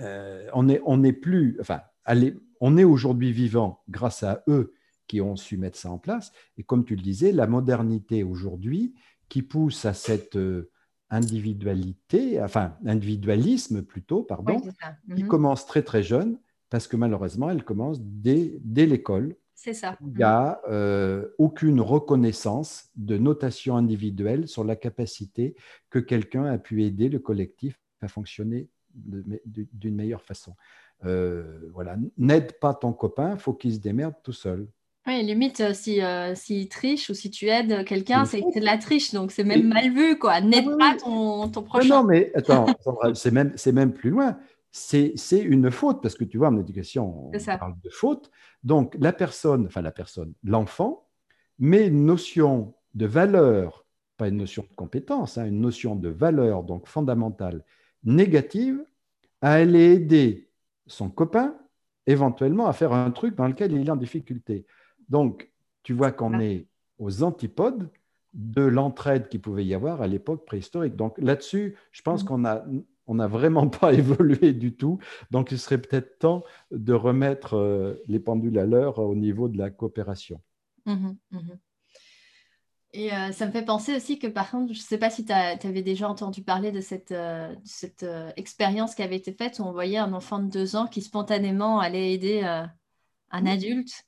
euh, on n'est on est plus, enfin, allez, on est aujourd'hui vivant grâce à eux qui ont su mettre ça en place. Et comme tu le disais, la modernité aujourd'hui qui pousse à cette euh, individualité, enfin individualisme plutôt, pardon, qui mhm. commence très très jeune, parce que malheureusement, elle commence dès, dès l'école. C'est ça. Il n'y a euh, aucune reconnaissance de notation individuelle sur la capacité que quelqu'un a pu aider le collectif à fonctionner d'une meilleure façon. Euh, voilà, n'aide pas ton copain, faut qu'il se démerde tout seul. Oui, limite, euh, si, s'il triche ou si tu aides quelqu'un, c'est de la triche, donc c'est même mal vu, quoi. N'aide ah pas ton, ton prochain. Non, mais attends, c'est même, même plus loin c'est une faute, parce que tu vois, en éducation, on parle de faute. Donc, la personne, enfin la personne, l'enfant, met une notion de valeur, pas une notion de compétence, hein, une notion de valeur, donc fondamentale, négative, à aller aider son copain, éventuellement, à faire un truc dans lequel il est en difficulté. Donc, tu vois qu'on est aux antipodes de l'entraide qu'il pouvait y avoir à l'époque préhistorique. Donc là-dessus, je pense mmh. qu'on a on n'a vraiment pas évolué du tout. Donc, il serait peut-être temps de remettre euh, les pendules à l'heure au niveau de la coopération. Mmh mmh Et euh, ça me fait penser aussi que, par contre, je ne sais pas si tu avais déjà entendu parler de cette, euh, cette expérience qui avait été faite où on voyait un enfant de deux ans qui spontanément allait aider un mmh. adulte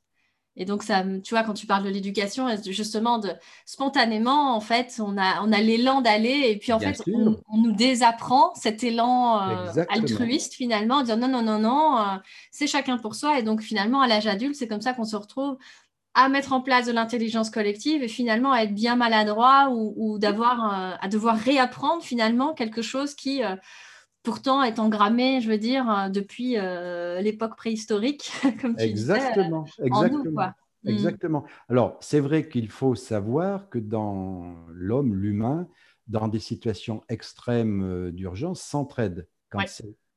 et donc, ça, tu vois, quand tu parles de l'éducation, justement, de, spontanément, en fait, on a, on a l'élan d'aller et puis, en fait, on, nous désapprend cet élan euh, altruiste, finalement, en disant non, non, non, non, euh, c'est chacun pour soi. Et donc, finalement, à l'âge adulte, c'est comme ça qu'on se retrouve à mettre en place de l'intelligence collective et finalement à être bien maladroit ou, d'avoir, euh, à devoir réapprendre finalement quelque chose qui pourtant est engrammé, je veux dire, euh, depuis euh, l'époque préhistorique, comme tu exactement, disais, euh, exactement, en nous. Exactement. Alors, c'est vrai qu'il faut savoir que dans l'homme, l'humain, dans des situations extrêmes d'urgence, s'entraide. Quand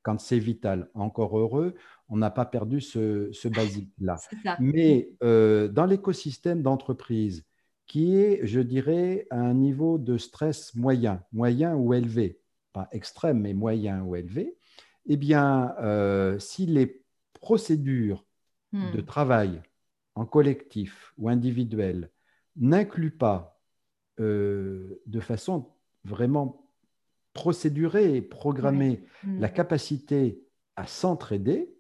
quand c'est vital. Encore heureux, on n'a pas perdu ce, ce basique-là. Mais euh, dans l'écosystème d'entreprise, qui est, je dirais, à un niveau de stress moyen, moyen ou élevé, pas extrême, mais moyen ou élevé, eh bien, euh, si les procédures de hmm. travail en collectif ou individuel n'incluent pas euh, de façon vraiment procédurée et programmée hmm. la capacité à s'entraider,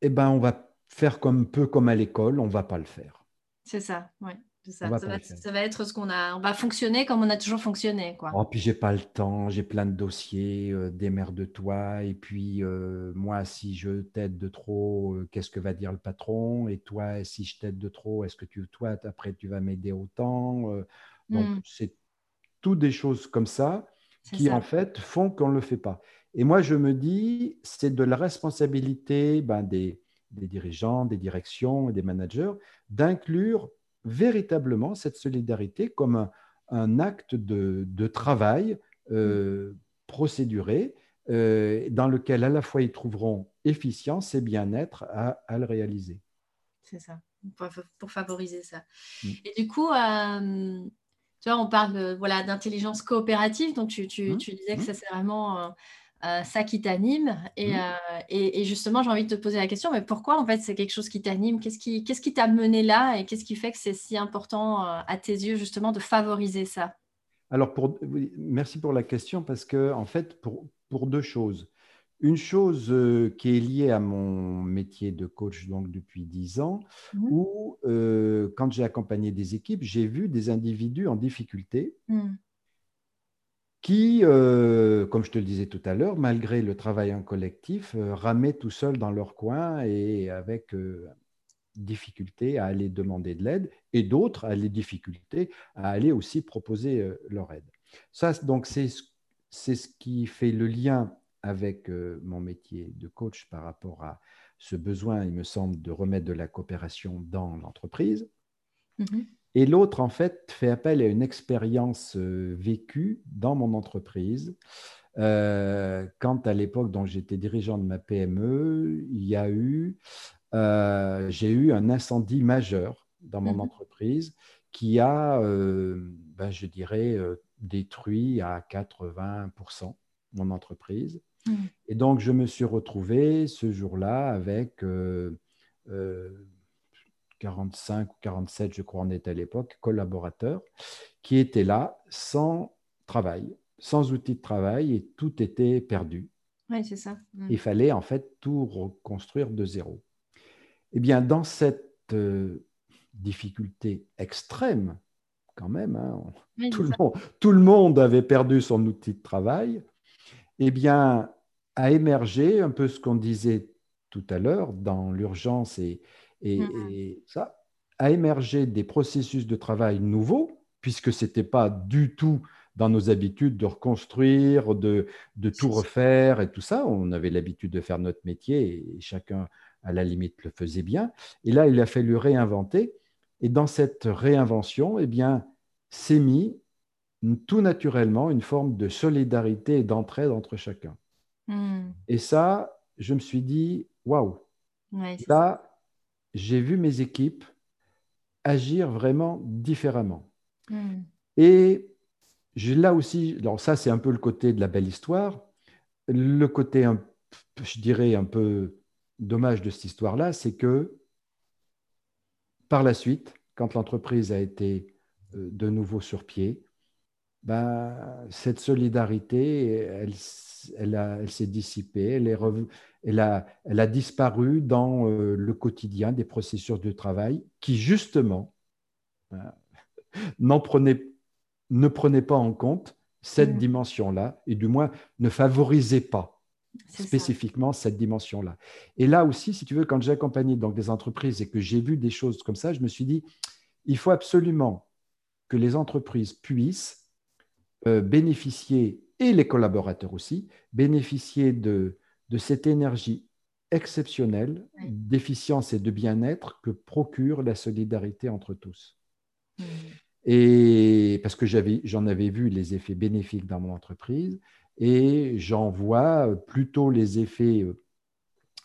eh ben, on va faire comme peu comme à l'école, on ne va pas le faire. C'est ça, oui. Ça. Va ça, va, être ce qu'on a. On va fonctionner comme on a toujours fonctionné. Quoi. Oh, puis j'ai pas le temps, j'ai plein de dossiers, euh, de toi. Et puis euh, moi, si je t'aide de trop, euh, qu'est-ce que va dire le patron? Et toi, si je t'aide de trop, est-ce que tu, toi, après, tu vas m'aider autant? Euh, Donc, hmm. c'est toutes des choses comme ça qui, en fait, font qu'on ne le fait pas. Et moi, je me dis, c'est de la responsabilité ben, des, des dirigeants, des directions et des managers d'inclure véritablement cette solidarité comme un, acte de, travail euh, procéduré euh, dans lequel à la fois ils trouveront efficience et bien-être à, le réaliser. C'est ça, pour, favoriser ça. Mm. Et du coup, euh, tu vois, on parle voilà, d'intelligence coopérative, donc tu, tu, mm. tu disais que mm. ça c'est vraiment euh, ça qui t'anime. Mmh. Euh, et, justement, j'ai envie de te poser la question, mais pourquoi en fait c'est quelque chose qui t'anime? Qu'est-ce qui t'a mené là et qu'est-ce qui fait que c'est si important euh, à tes yeux justement de favoriser ça? Alors, pour, merci pour la question parce que en fait, pour, pour deux choses. Une chose qui est liée à mon métier de coach donc depuis dix ans, mmh. où quand j'ai accompagné des équipes, j'ai vu des individus en difficulté. Mmh qui, euh, comme je te le disais tout à l'heure, malgré le travail en collectif, euh, ramaient tout seuls dans leur coin et avec euh, difficulté à aller demander de l'aide, et d'autres à les difficultés à aller aussi proposer leur aide. Ça, donc, c'est ce qui fait le lien avec mon métier de coach par rapport à ce besoin, il me semble, de remettre de la coopération dans l'entreprise. Mmh et l'autre, en fait, fait appel à une expérience euh, vécue dans mon entreprise. Euh, quand à l'époque dont j'étais dirigeant de ma PME, il y a eu, euh, j'ai eu un incendie majeur dans mon mmh entreprise qui a, ben, je dirais, détruit à 80% mon entreprise. Mmh. Et donc, je me suis retrouvé ce jour-là avec 45 ou 47, je crois, on était à l'époque, collaborateurs, qui étaient là sans travail, sans outil de travail, et tout était perdu. Oui, c'est ça. Mm. Il fallait en fait tout reconstruire de zéro. Eh bien, dans cette euh, difficulté extrême, quand même, hein, tout, le monde, tout, le monde, avait perdu son outil de travail, eh bien, a émergé un peu ce qu'on disait tout à l'heure dans l'urgence et, Mmh. Et, ça a émergé des processus de travail nouveaux, puisque ce n'était pas du tout dans nos habitudes de reconstruire, de, de, tout refaire et tout ça. On avait l'habitude de faire notre métier et chacun, à la limite, le faisait bien. Et là, il a fallu réinventer. Et dans cette réinvention, eh bien, s'est mis tout naturellement une forme de solidarité et d'entraide entre chacun. Mmh. Et ça, je me suis dit, waouh, là, j'ai vu mes équipes agir vraiment différemment. Hmm. Et là aussi, alors ça c'est un peu le côté de la belle histoire, le côté, je dirais, un peu dommage de cette histoire-là, c'est que par la suite, quand l'entreprise a été euh, de nouveau sur pied, ben, cette solidarité, elle, elle, s'est dissipée, elle, est elle, a, elle, a, disparu dans euh, le quotidien des processus de travail qui, justement, ben, prenait, ne prenaient pas en compte cette mmh. dimension-là, et du moins ne favorisaient pas spécifiquement cette dimension-là. Et là aussi, si tu veux, quand j'ai accompagné donc, des entreprises et que j'ai vu des choses comme ça, je me suis dit, il faut absolument que les entreprises puissent euh, bénéficier et les collaborateurs aussi, bénéficier de, de cette énergie exceptionnelle d'efficience et de bien-être que procure la solidarité entre tous. Mmh. Et parce que j'en avais vu les effets bénéfiques dans mon entreprise et j'en vois plutôt les effets,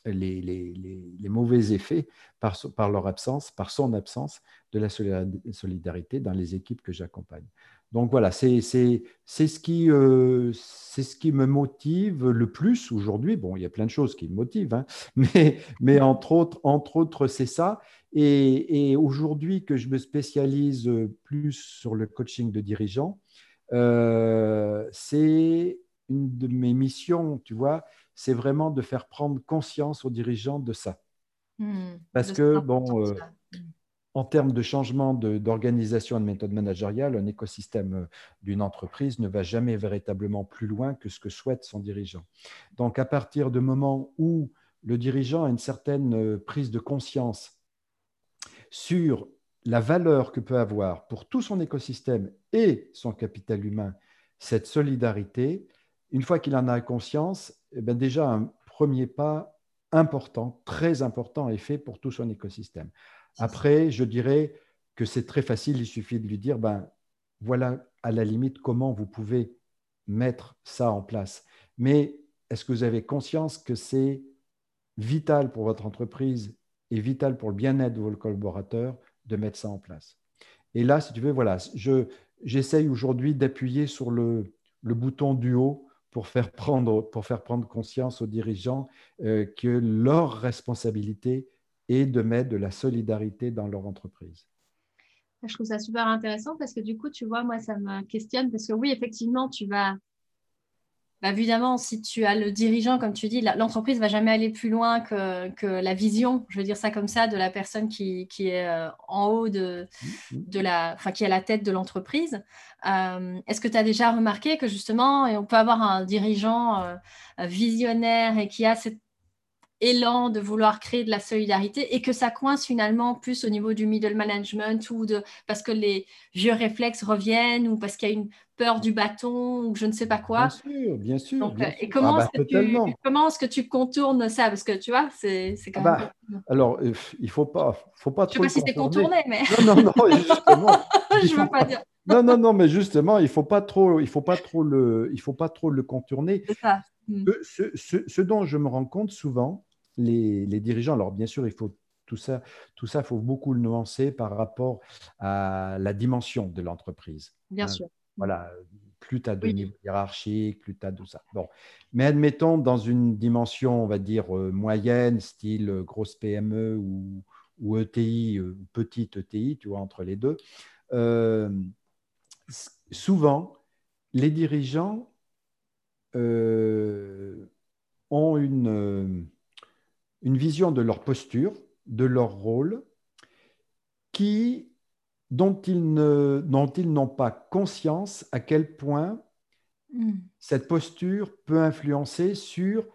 les, les, mauvais effets par, par, leur absence, par son absence de la solidarité dans les équipes que j'accompagne. Donc voilà, c'est ce, qui, euh, ce qui me motive le plus aujourd'hui. Bon, il y a plein de choses qui me motivent, hein, mais, mais entre autres, entre autres c'est ça. Et, aujourd'hui que je me spécialise plus sur le coaching de dirigeants, euh, c'est une de mes missions, tu vois, c'est vraiment de faire prendre conscience aux dirigeants de ça. Mmh, Parce que, bon, euh, en termes de changement d'organisation et de méthode managériale, un écosystème euh, d'une entreprise ne va jamais véritablement plus loin que ce que souhaite son dirigeant. Donc, à partir du moment où le dirigeant a une certaine euh, prise de conscience sur la valeur que peut avoir pour tout son écosystème et son capital humain cette solidarité, une fois qu'il en a conscience, eh bien déjà un premier pas important, très important est fait pour tout son écosystème. Après, je dirais que c'est très facile, il suffit de lui dire, ben, voilà à la limite comment vous pouvez mettre ça en place. Mais est-ce que vous avez conscience que c'est vital pour votre entreprise et vital pour le bien-être de vos collaborateurs de mettre ça en place? Et là, si tu veux, voilà, j'essaye aujourd'hui d'appuyer sur le, bouton du haut pour faire prendre, pour faire prendre conscience aux dirigeants euh, que leur responsabilité et de mettre de la solidarité dans leur entreprise. Je trouve ça super intéressant parce que du coup, tu vois, moi, ça me questionne parce que oui, effectivement, tu vas. Bah, évidemment, si tu as le dirigeant, comme tu dis, l'entreprise ne va jamais aller plus loin que, que, la vision, je veux dire ça comme ça, de la personne qui, qui est euh, en haut de, mm-hmm. de la, enfin, qui est à la tête de l'entreprise. Euh, est-ce que tu as déjà remarqué que justement, on peut avoir un dirigeant euh, visionnaire et qui a cette élan de vouloir créer de la solidarité et que ça coince finalement plus au niveau du middle management ou de parce que les vieux réflexes reviennent ou parce qu'il y a une peur du bâton ou je ne sais pas quoi. Bien sûr, bien sûr. Et comment, ah est-ce que tu, comment est-ce que tu contournes ça? Parce que tu vois, c'est, quand ah même. Bah, alors, euh, il ne faut pas, faut pas trop. Je ne sais pas si c'est contourné, mais. Non, non, non, justement. je ne veux pas dire. non, non, non, mais justement, il ne faut pas trop, il faut pas trop le, il faut pas trop le contourner. C'est ça. Hmm. Ce, ce, ce, dont je me rends compte souvent, les, dirigeants. Alors, bien sûr, il faut tout ça, tout ça, faut beaucoup le nuancer par rapport à la dimension de l'entreprise. Bien hein, sûr. Voilà, plus tu as de niveau hiérarchique, plus tu as tout ça. Bon, mais admettons dans une dimension, on va dire euh, moyenne, style euh, grosse PME ou, ou ETI, euh, petite ETI, tu vois, entre les deux. souvent, les dirigeants ont une une vision de leur posture, de leur rôle, qui, dont ils n'ont pas conscience à quel point hmm. cette posture peut influencer sur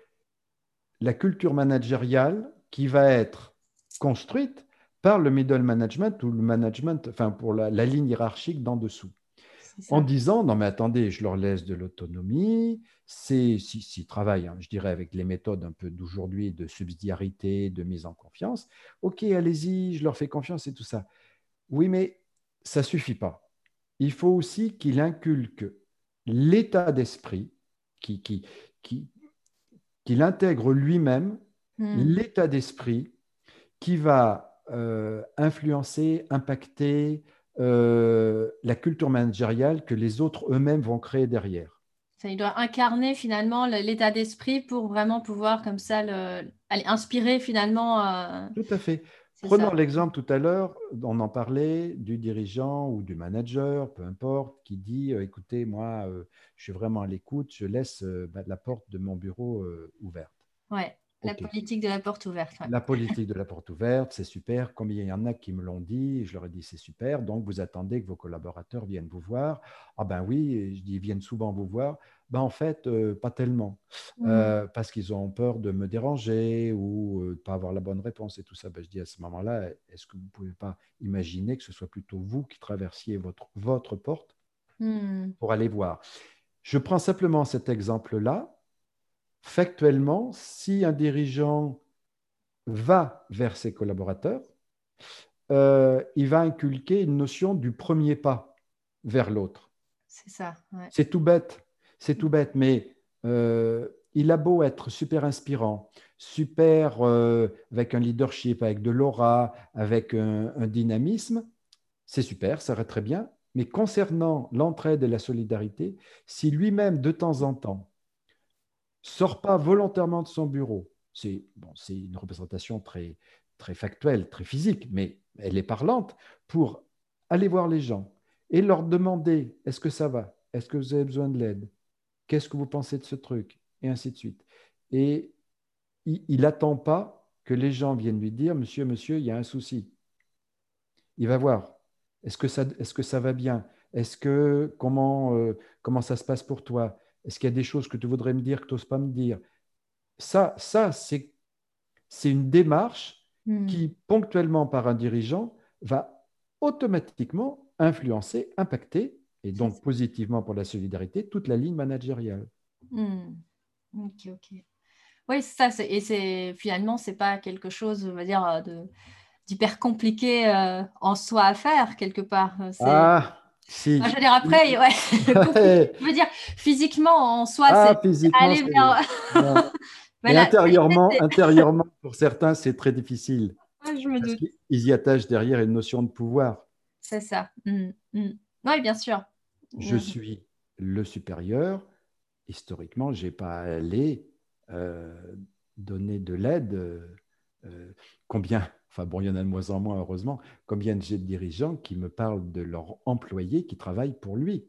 la culture managériale qui va être construite par le middle management ou le management, enfin pour la, la ligne hiérarchique d'en dessous en disant non mais attendez, je leur laisse de l'autonomie, c'est s'ils travaillent, hein, je dirais avec les méthodes un peu d'aujourd'hui de subsidiarité, de mise en confiance, ok allez-y, je leur fais confiance et tout ça. Oui mais ça suffit pas. Il faut aussi qu'il inculque l'état d'esprit, qu'il qui, qui, intègre lui-même hmm. l'état d'esprit qui va euh, influencer, impacter, euh, la culture managériale que les autres eux-mêmes vont créer derrière. Ça, il doit incarner finalement l'état d'esprit pour vraiment pouvoir comme ça aller inspirer finalement. Euh, tout à fait. Prenons l'exemple tout à l'heure, on en parlait du dirigeant ou du manager, peu importe, qui dit euh, écoutez, moi, je suis vraiment à l'écoute, je laisse bah, la porte de mon bureau ouverte. Ouais. La politique de la porte ouverte. La politique de la porte ouverte, c'est super. Comme il y en a qui me l'ont dit, je leur ai dit c'est super. Donc vous attendez que vos collaborateurs viennent vous voir. Ah ben oui, je dis ils viennent souvent vous voir. Ben en fait, euh, pas tellement, mmh. euh, parce qu'ils ont peur de me déranger ou euh, de ne pas avoir la bonne réponse et tout ça. Ben, je dis à ce moment-là, est-ce que vous ne pouvez pas imaginer que ce soit plutôt vous qui traversiez votre, votre porte mmh. pour aller voir? Je prends simplement cet exemple-là factuellement, si un dirigeant va vers ses collaborateurs, euh, il va inculquer une notion du premier pas. vers l'autre. C'est ça. C'est tout bête. C'est tout bête, mais euh, il a beau être super inspirant, super euh, avec un leadership, avec de l'aura, avec un, un dynamisme, c'est super, ça va très bien. Mais concernant l'entraide et la solidarité, si lui-même, de temps en temps, sort pas volontairement de son bureau, c'est bon, une représentation très, très factuelle, très physique, mais elle est parlante, pour aller voir les gens et leur demander est-ce que ça va? Est-ce que vous avez besoin de l'aide? Qu'est-ce que vous pensez de ce truc? Et ainsi de suite. Et il n'attend pas que les gens viennent lui dire Monsieur, monsieur, il y a un souci. Il va voir. Est-ce que ça, est que ça va bien? Est-ce que comment, euh, comment ça se passe pour toi? Est-ce qu'il y a des choses que tu voudrais me dire que tu n'oses pas me dire? Ça, ça c'est, c'est une démarche hmm. qui, ponctuellement par un dirigeant, va automatiquement influencer, impacter, et donc positivement pour la solidarité, toute la ligne managériale. Hmm. Ok, ok. Oui, ça, et c'est finalement, c'est pas quelque chose, on va dire, euh, de d'hyper compliqué euh, en soi à faire quelque part. Ah, si. je veux dire après, ouais. je veux dire physiququement en soi, ah, c'est aller vers. intérieurement, intérieurement, pour certains, c'est très difficile. je me doute. Ils y attachent derrière une notion de pouvoir. C'est ça. Mmh, mmh. Oui, bien sûr. Je suis le supérieur. Historiquement, je n'ai pas allé euh, donner de l'aide. Euh, combien, enfin bon, il y en a de moins en moins, heureusement, combien de dirigeants qui me parlent de leurs employés qui travaillent pour lui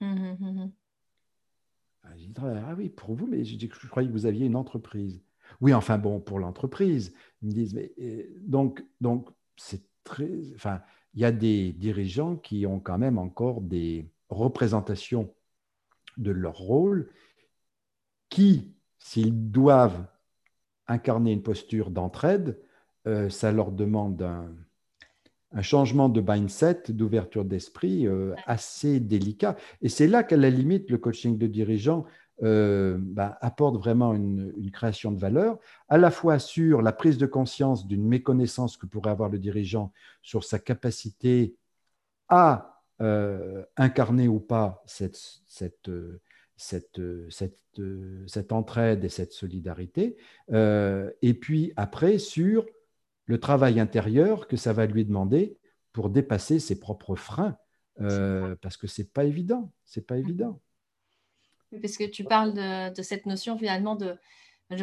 mmh, ah, ah, oui, pour vous, mais je, je croyais que vous aviez une entreprise. Oui, enfin bon, pour l'entreprise. Ils me disent, mais donc, donc c'est très. Enfin, il y a des dirigeants qui ont quand même encore des représentations de leur rôle qui, s'ils doivent incarner une posture d'entraide, euh, ça leur demande un, changement de mindset, d'ouverture d'esprit euh, assez délicat. Et c'est là qu'à la limite, le coaching de dirigeants euh, bah, apporte vraiment une, création de valeur, à la fois sur la prise de conscience d'une méconnaissance que pourrait avoir le dirigeant sur sa capacité à euh, incarner ou pas cette, cette, cette, cette, entraide et cette solidarité, et puis après sur le travail intérieur que ça va lui demander pour dépasser ses propres freins, parce que c'est pas évident, c'est pas évident. Parce que tu parles de, cette notion finalement de,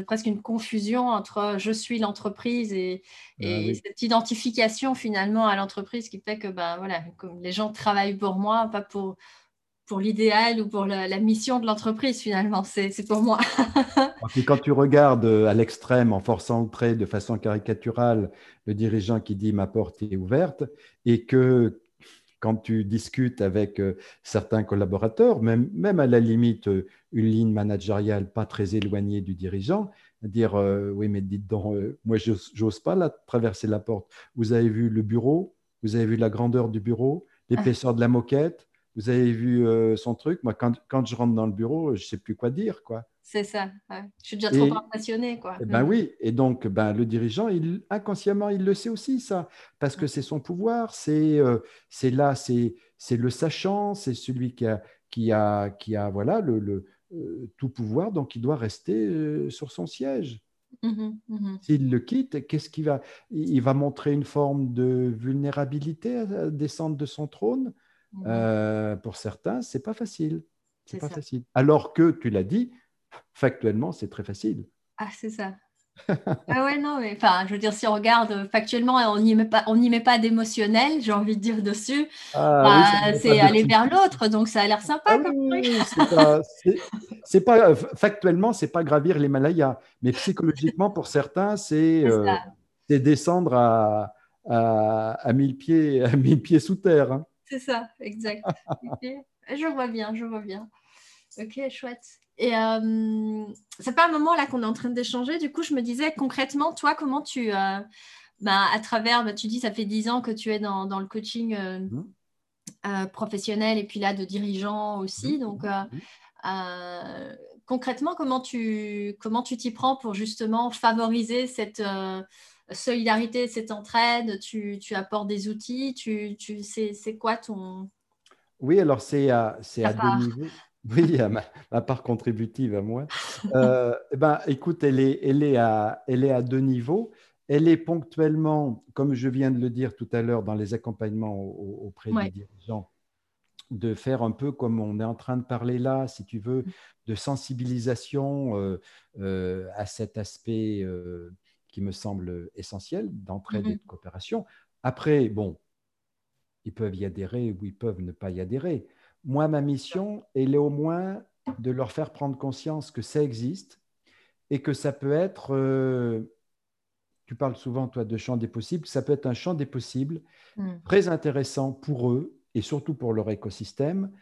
presque une confusion entre je suis l'entreprise et, ah cette identification finalement à l'entreprise qui fait que ben, voilà, les gens travaillent pour moi, pas pour, pour l'idéal ou pour la, mission de l'entreprise finalement, c'est pour moi. et quand tu regardes euh, à l'extrême en forçant le trait de façon caricaturale le dirigeant qui dit ma porte est ouverte et que quand tu discutes avec euh, certains collaborateurs, même, même à la limite euh, une ligne managériale pas très éloignée du dirigeant, dire euh, oui mais dites donc, moi j'ose pas la, traverser la porte. Vous avez vu le bureau, vous avez vu la grandeur du bureau, l'épaisseur de la moquette, vous avez vu son truc? Moi quand, quand, je rentre dans le bureau, je sais plus quoi dire quoi. C'est ça. Je suis déjà trop impressionné. Quoi. Eh ben mm. oui, et donc ben, le dirigeant, il, inconsciemment, il le sait aussi, ça, parce que c'est son pouvoir, c'est euh, c'est là, c'est le sachant, c'est celui qui a, qui a, qui a voilà, le, le euh, tout pouvoir, donc il doit rester euh, sur son siège. Mmh mmh S'il le quitte, qu'est-ce qu'il va Il va montrer une forme de vulnérabilité à descendre de son trône? Mmh pour certains, c'est pas facile. C'est pas facile. Alors que, tu l'as dit, factuellement, c'est très facile. Ah, c'est ça. ah ouais, non, mais enfin, je veux dire, si on regarde factuellement, on n'y met pas, on n'y met pas d'émotionnel, j'ai envie de dire dessus. Ah, bah, c'est aller vers l'autre, donc ça a l'air sympa ah comme truc. C'est pas, euh, factuellement, c'est pas gravir l'Himalaya, mais psychologiquement, pour certains, c'est euh, descendre à, à, à, 1000 pieds, à mille pieds sous terre. Hein. C'est ça, exact. Je vois bien, je vois bien. Ok, chouette. Et euh, c'est pas un moment là qu'on est en train d'échanger? Du coup, je me disais concrètement, toi, comment tu, euh, bah, à travers, bah, tu dis, ça fait dix ans que tu es dans, dans le coaching euh, mmh. euh, professionnel et puis là de dirigeant aussi. Mmh. Donc, mmh. concrètement, comment tu, comment tu t'y prends pour justement favoriser cette solidarité, cette entraide Tu, tu apportes des outils Tu, tu c'est quoi ton Oui, alors c'est à, à deux niveaux. Oui, à ma, part contributive à moi. Euh, eh ben, écoute, elle est, elle, est à, elle est à deux niveaux. Elle est ponctuellement, comme je viens de le dire tout à l'heure, dans les accompagnements auprès des dirigeants, de faire un peu comme on est en train de parler là, si tu veux, de sensibilisation euh, euh, à cet aspect euh, qui me semble essentiel d'entraide et mm-hmm. de coopération. Après, bon, ils peuvent y adhérer ou ils peuvent ne pas y adhérer. Moi, ma mission, elle est au moins de leur faire prendre conscience que ça existe et que ça peut être tu parles souvent, toi, de champ des possibles. Ça peut être un champ des possibles hmm. très intéressant pour eux et surtout pour leur écosystème,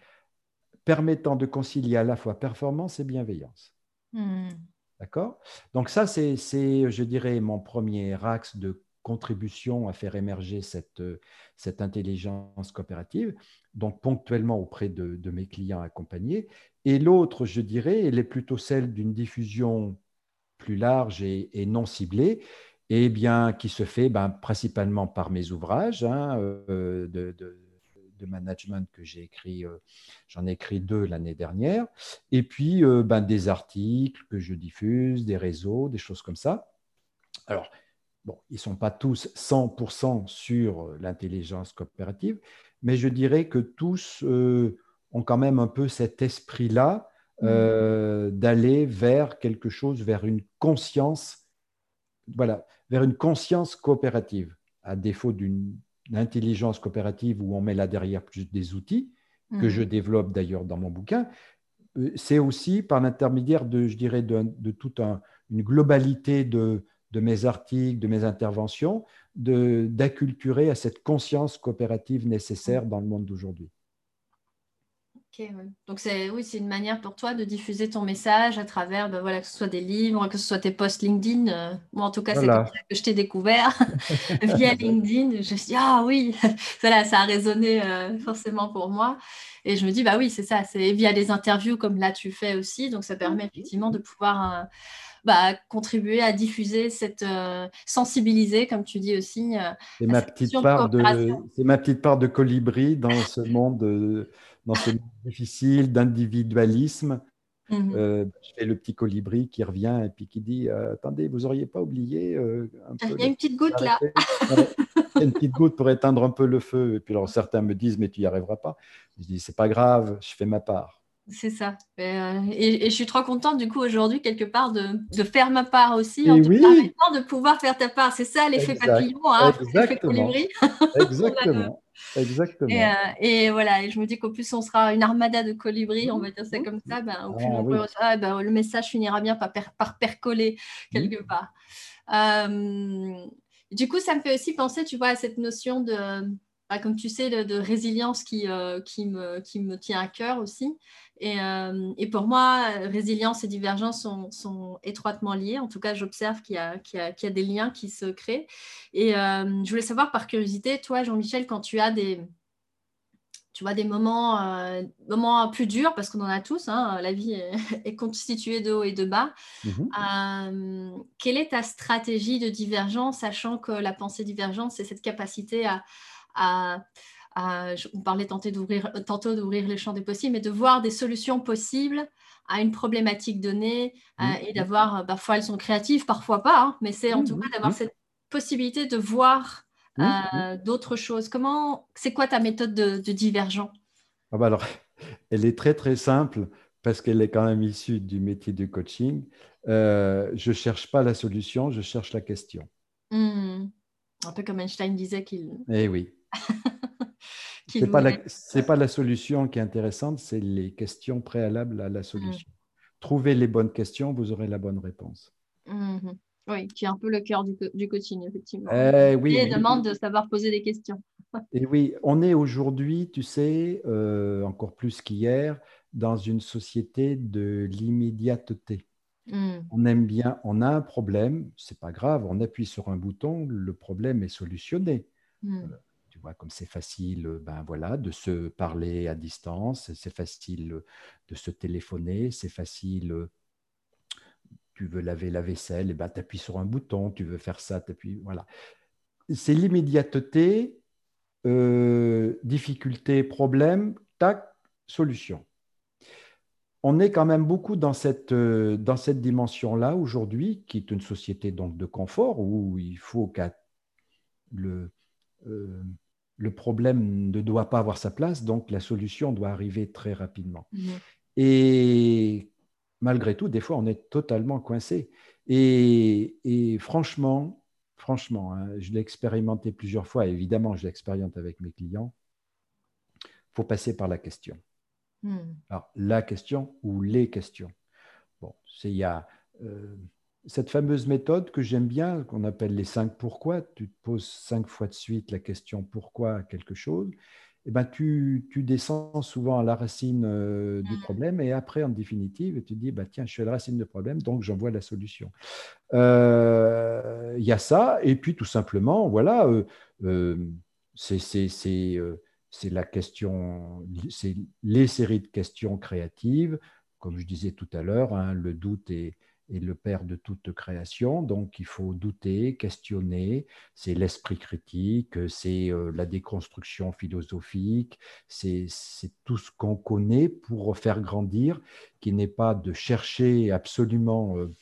permettant de concilier à la fois performance et bienveillance. Hmm. D'accord? Donc ça, c'est, je dirais, mon premier axe de contribution à faire émerger cette, cette intelligence coopérative, donc ponctuellement auprès de, mes clients accompagnés. Et l'autre, je dirais, elle est plutôt celle d'une diffusion plus large et non ciblée, et bien, qui se fait ben, principalement par mes ouvrages hein, euh, management que j'ai écrit. Euh, j'en ai écrit deux l'année dernière. Et puis, euh, ben, des articles que je diffuse, des réseaux, des choses comme ça. Alors, bon, ils ne sont pas tous 100% sur l'intelligence coopérative, mais je dirais que tous ont quand même un peu cet esprit-là mmh. d'aller vers quelque chose, vers une conscience voilà, vers une conscience coopérative, à défaut d'une intelligence coopérative où on met là derrière plus des outils, que je mhm. développe d'ailleurs dans mon bouquin, euh, c'est aussi par l'intermédiaire de, je dirais, de, toute une globalité de, mes articles, de mes interventions, d'acculturer à cette conscience coopérative nécessaire dans le monde d'aujourd'hui. Donc c'est oui, c'est une manière pour toi de diffuser ton message à travers, ben voilà, que ce soit des livres, que ce soit tes posts LinkedIn. Euh, moi, en tout cas, c'est comme ça que je t'ai découvert via LinkedIn. Je me suis dit, ah oui, ça, ça a résonné euh, forcément pour moi. Et je me dis, bah oui, c'est ça, c'est via des interviews comme là tu fais aussi. Donc ça permet effectivement de pouvoir euh, bah, contribuer à diffuser cette sensibiliser, comme tu dis aussi. c'est ma petite part de, c'est ma petite part de colibri dans ce monde dans ce monde difficile d'individualisme. Mhm. Euh, je fais le petit colibri qui revient et puis qui dit euh, Attendez, vous n'auriez pas oublié euh, Il y a une petite goutte là. Il y a une petite goutte pour éteindre un peu le feu. Et puis alors certains me disent Mais tu n'y arriveras pas. Je dis C'est pas grave, je fais ma part. C'est ça. Et, je suis trop contente du coup aujourd'hui quelque part de, de, faire ma part aussi, en oui. de pouvoir faire ta part. C'est ça l'effet papillon, hein, l'effet colibri. Exactement. Exactement. Euh, et, voilà, et je me dis qu'au plus on sera une armada de colibris, on va dire ça comme ça, ben, au plus ah, ben, le message finira bien par, par percoler quelque part. Euh, du coup, ça me fait aussi penser, tu vois, à cette notion de, bah, comme tu sais, de, résilience qui, euh, qui, me, qui me tient à cœur aussi. Et, euh, et, pour moi, résilience et divergence sont, sont étroitement liées. En tout cas, j'observe qu'il y, y, y, a des liens qui se créent. Et euh, je voulais savoir par curiosité, toi, Jean-Michel, quand tu as des, tu vois, des moments, moments plus durs, parce qu'on en a tous, hein, la vie est, constituée de haut et de bas. Mmh quelle est ta stratégie de divergence, sachant que la pensée divergente, c'est cette capacité à, à, on parlait tantôt d'ouvrir, tantôt d'ouvrir les champs des possibles, mais de voir des solutions possibles à une problématique donnée euh, et d'avoir, euh, parfois elles sont créatives, parfois pas, hein, mais c'est en tout cas d'avoir cette possibilité de voir euh, d'autres choses. Comment, c'est quoi ta méthode de, divergent? Ah bah alors, elle est très très simple parce qu'elle est quand même issue du métier du coaching. je ne cherche pas la solution, je cherche la question. Mmh. Un peu comme Einstein disait qu'il. Eh oui. Ce n'est pas, la, pas la solution qui est intéressante, c'est les questions préalables à la mm. solution. Trouvez les bonnes questions, vous aurez la bonne réponse. Mm-hmm. Oui, qui est un peu le cœur du, du coaching, effectivement. Eh, oui, et demande de savoir poser des questions. et oui, on est aujourd'hui, tu sais, euh, encore plus qu'hier, dans une société de l'immédiateté. Mm. On aime bien, on a un problème, c'est pas grave, on appuie sur un bouton, le problème est solutionné. Mm. Euh, comme c'est facile euh, ben voilà, de se parler à distance, c'est facile euh, de se téléphoner, c'est facile, euh, tu veux laver la vaisselle, et ben, tu appuies sur un bouton, tu veux faire ça, tu appuies, voilà. C'est l'immédiateté, difficulté, problème tac, solution. On est quand même beaucoup dans cette, dimension-là aujourd'hui, qui est une société donc de confort, où il faut que le, le problème ne doit pas avoir sa place, donc la solution doit arriver très rapidement. Mmh. Et malgré tout, des fois, on est totalement coincé. Et, franchement, franchement, hein, je l'ai expérimenté plusieurs fois, évidemment, je l'expérimente avec mes clients, il faut passer par la question. Hmm. Alors, la question ou les questions. Bon, c'est il y a euh, cette fameuse méthode que j'aime bien, qu'on appelle les cinq pourquoi. Tu te poses cinq fois de suite la question pourquoi quelque chose. Eh ben, tu, descends souvent à la racine euh, du mmh. problème et après, en définitive, tu dis, bah, tiens, je suis à la racine du problème, donc j'envoie la solution. Euh, il y a ça, et puis tout simplement, voilà, euh, c'est la question, c'est les séries de questions créatives, comme je disais tout à l'heure, hein, le doute est, est le père de toute création, donc il faut douter, questionner, c'est l'esprit critique, c'est euh, la déconstruction philosophique, c'est tout ce qu'on connaît pour faire grandir, qui n'est pas de chercher absolument euh,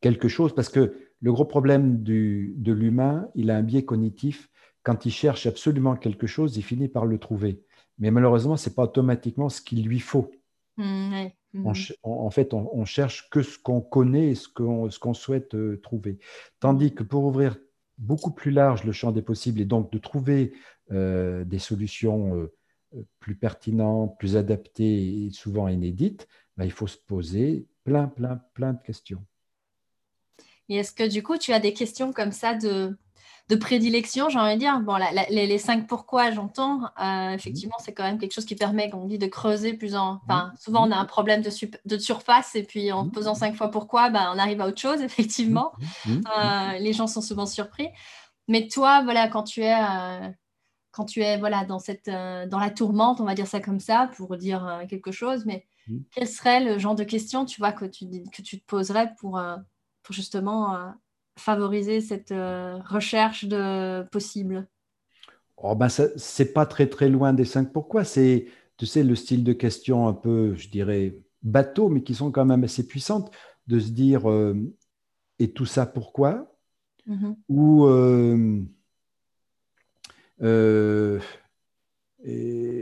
quelque chose, parce que le gros problème de l'humain, il a un biais cognitif, quand il cherche absolument quelque chose, il finit par le trouver. Mais malheureusement, ce n'est pas automatiquement ce qu'il lui faut. Mmh, Mmh. en fait, on, cherche que ce qu'on connaît et ce qu'on souhaite euh, trouver. Tandis que pour ouvrir beaucoup plus large le champ des possibles et donc de trouver euh, des solutions euh, plus pertinentes, plus adaptées et souvent inédites, bah, il faut se poser plein, plein, plein de questions. Et est-ce que du coup, tu as des questions comme ça de, de prédilection, j'ai envie de dire. Bon, les, cinq pourquoi, j'entends. Euh, effectivement, c'est quand même quelque chose qui permet, comme on dit, de creuser plus en. Enfin, souvent, on a un problème de, de surface et puis en posant cinq fois pourquoi, ben, on arrive à autre chose, effectivement. Euh, les gens sont souvent surpris. Mais toi, voilà, quand tu es. Euh, quand tu es voilà, dans, cette, dans la tourmente, on va dire ça comme ça, pour dire quelque chose, mais quel serait le genre de questions tu vois, que, tu, que tu te poserais pour, pour justement favoriser cette euh, recherche de possible oh ben C'est pas très très loin des cinq pourquoi? C'est, tu sais, le style de question un peu, je dirais, bateau, mais qui sont quand même assez puissantes, de se dire euh, et tout ça pourquoi? Mm-hmm. Ou euh,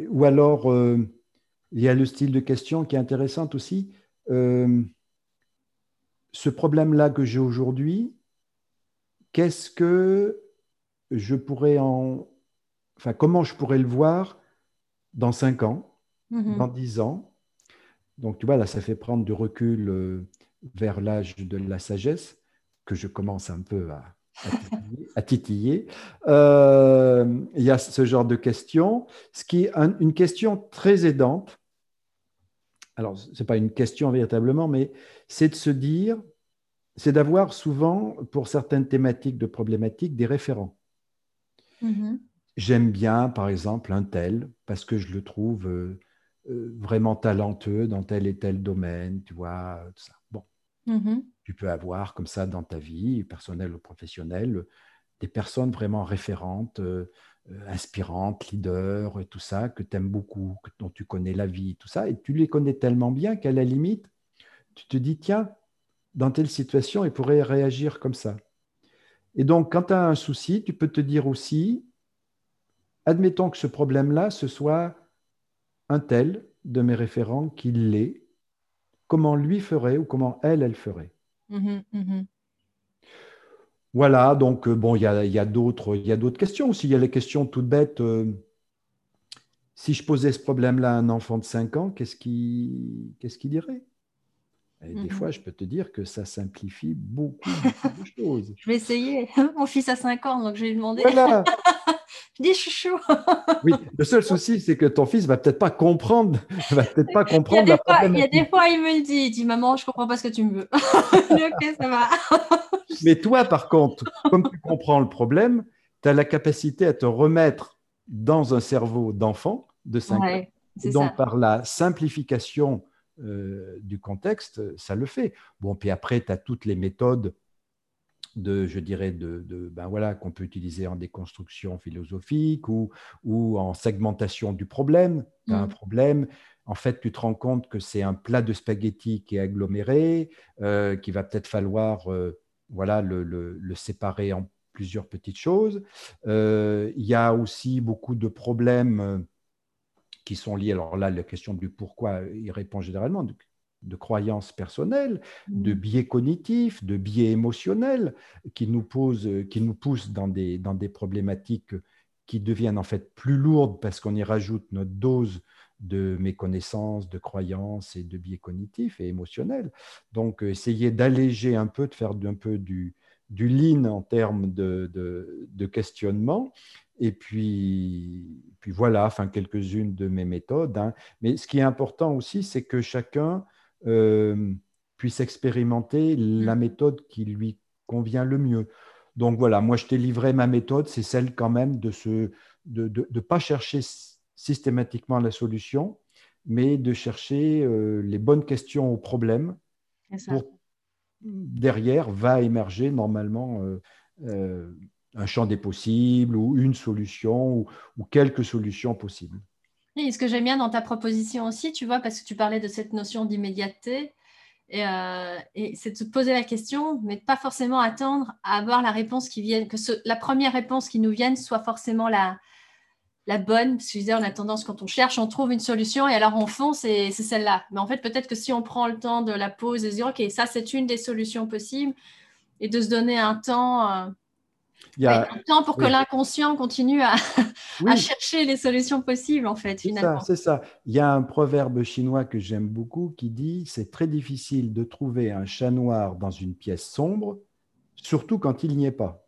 ou alors il y a le style de question qui est intéressant aussi. ce problème-là que j'ai aujourd'hui, qu'est-ce que je pourrais en. Enfin, comment je pourrais le voir dans 5 ans, mhm. dans 10 ans? Donc, tu vois, là, ça fait prendre du recul euh, vers l'âge de la sagesse, que je commence un peu à, titiller. Euh, il y a ce genre de questions, ce qui est une question très aidante. Alors, ce n'est pas une question véritablement, mais c'est de se dire, c'est d'avoir souvent, pour certaines thématiques de problématiques, des référents. Mm-hmm. J'aime bien, par exemple, un tel, parce que je le trouve euh, euh, vraiment talentueux dans tel et tel domaine, tu vois, tout ça. Bon, mm-hmm. tu peux avoir comme ça dans ta vie, personnelle ou professionnelle, des personnes vraiment référentes, euh, inspirantes, leaders, et tout ça, que tu aimes beaucoup, dont tu connais la vie, tout ça, et tu les connais tellement bien qu'à la limite, tu te dis, tiens, dans telle situation, il pourrait réagir comme ça. Et donc, quand tu as un souci, tu peux te dire aussi, admettons que ce problème-là, ce soit un tel de mes référents qui l'est, comment lui ferait ou comment elle, elle ferait. Mmh mmh voilà, donc euh, bon, il y a, y a d'autres questions aussi. Il y a les questions toutes bêtes. Euh, si je posais ce problème-là à un enfant de 5 ans, qu'est-ce qu'il dirait? Et des mmh fois, je peux te dire que ça simplifie beaucoup, de choses. Je vais essayer. Mon fils a 5 ans, donc je vais lui demander. Voilà. je dis chouchou. oui, le seul souci, c'est que ton fils va peut-être pas comprendre. Va peut-être pas comprendre il, y a des fois, il y a des fois, il me dit, il dit, maman, je comprends pas ce que tu me veux. ok, ça va. Mais toi, par contre, comme tu comprends le problème, tu as la capacité à te remettre dans un cerveau d'enfant de 5 ans. Donc, par la simplification euh, du contexte, ça le fait. Bon, puis après, tu as toutes les méthodes de, je dirais, de, ben voilà, qu'on peut utiliser en déconstruction philosophique ou, ou en segmentation du problème. Tu as un mm. problème, en fait, tu te rends compte que c'est un plat de spaghettis qui est aggloméré, euh, qu'il va peut-être falloir euh, voilà, le, le, séparer en plusieurs petites choses. Euh, il y a aussi beaucoup de problèmes qui sont liés, alors là, la question du pourquoi, il répond généralement, de croyances personnelles, de mmh. biais cognitifs, de biais émotionnels qui nous, posent, qui nous poussent dans des, dans des problématiques qui deviennent en fait plus lourdes parce qu'on y rajoute notre dose de méconnaissance, de croyances et de biais cognitifs et émotionnels. Donc, essayer d'alléger un peu, de faire un peu du, du lean en termes de, de, questionnement. Et puis, puis voilà, enfin, quelques-unes de mes méthodes. Hein. Mais ce qui est important aussi, c'est que chacun euh, puisse expérimenter la mm. méthode qui lui convient le mieux. Donc voilà, moi je t'ai livré ma méthode, c'est celle quand même de ne de, de, pas chercher systématiquement la solution, mais de chercher euh, les bonnes questions aux problèmes. Pour, derrière va émerger normalement euh, un champ des possibles ou une solution ou, quelques solutions possibles. Et ce que j'aime bien dans ta proposition aussi, tu vois, parce que tu parlais de cette notion d'immédiateté, et, euh, c'est de se poser la question, mais de pas forcément attendre à avoir la réponse qui vienne, que la première réponse qui nous vienne soit forcément la, bonne. Parce que je disais, on a tendance, quand on cherche, on trouve une solution et alors on fonce et c'est celle-là. Mais en fait, peut-être que si on prend le temps de la pause et de dire, OK, ça, c'est une des solutions possibles, et de se donner un temps. Euh, il y a un temps pour que l'inconscient continue à, chercher les solutions possibles, en fait, finalement. C'est ça, Il y a un proverbe chinois que j'aime beaucoup qui dit c'est très difficile de trouver un chat noir dans une pièce sombre, surtout quand il n'y est pas.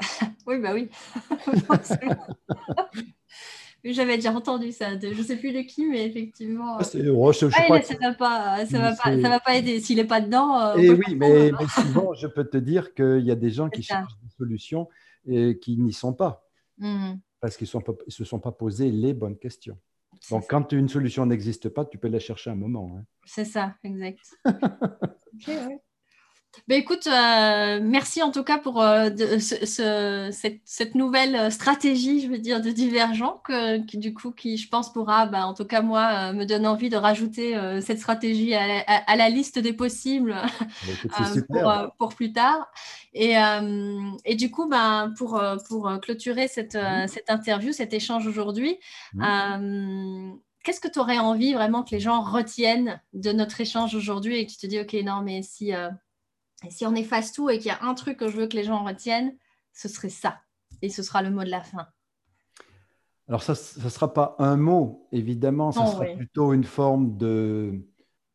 oui, bah oui. J'avais déjà entendu ça, je ne sais plus de qui, mais effectivement. Ah, oh, ça ne va, pas, ça va, pas, ça va pas aider. S'il n'est pas dedans. Et euh, eh oui, mais, souvent, je peux te dire qu'il y a des gens qui cherchent des solutions et qui n'y sont pas. Mmh. Parce qu'ils ne se sont pas posés les bonnes questions. Donc, quand une solution n'existe pas, tu peux la chercher un moment. Hein. C'est ça, exact. Ben écoute, euh, merci en tout cas pour euh, cette, nouvelle stratégie, je veux dire, de divergent, qui du coup, qui je pense pourra, ben, en tout cas moi, euh, me donne envie de rajouter cette stratégie à, la liste des possibles ben, pour, plus tard. Et, du coup, ben, pour, pour clôturer cette, cette interview, cet échange aujourd'hui, qu'est-ce que tu aurais envie vraiment que les gens retiennent de notre échange aujourd'hui et que tu te dis, OK, non, mais si et si on efface tout et qu'il y a un truc que je veux que les gens retiennent, ce serait ça. Et ce sera le mot de la fin. Alors, ça ne sera pas un mot, évidemment, ça sera plutôt une forme de,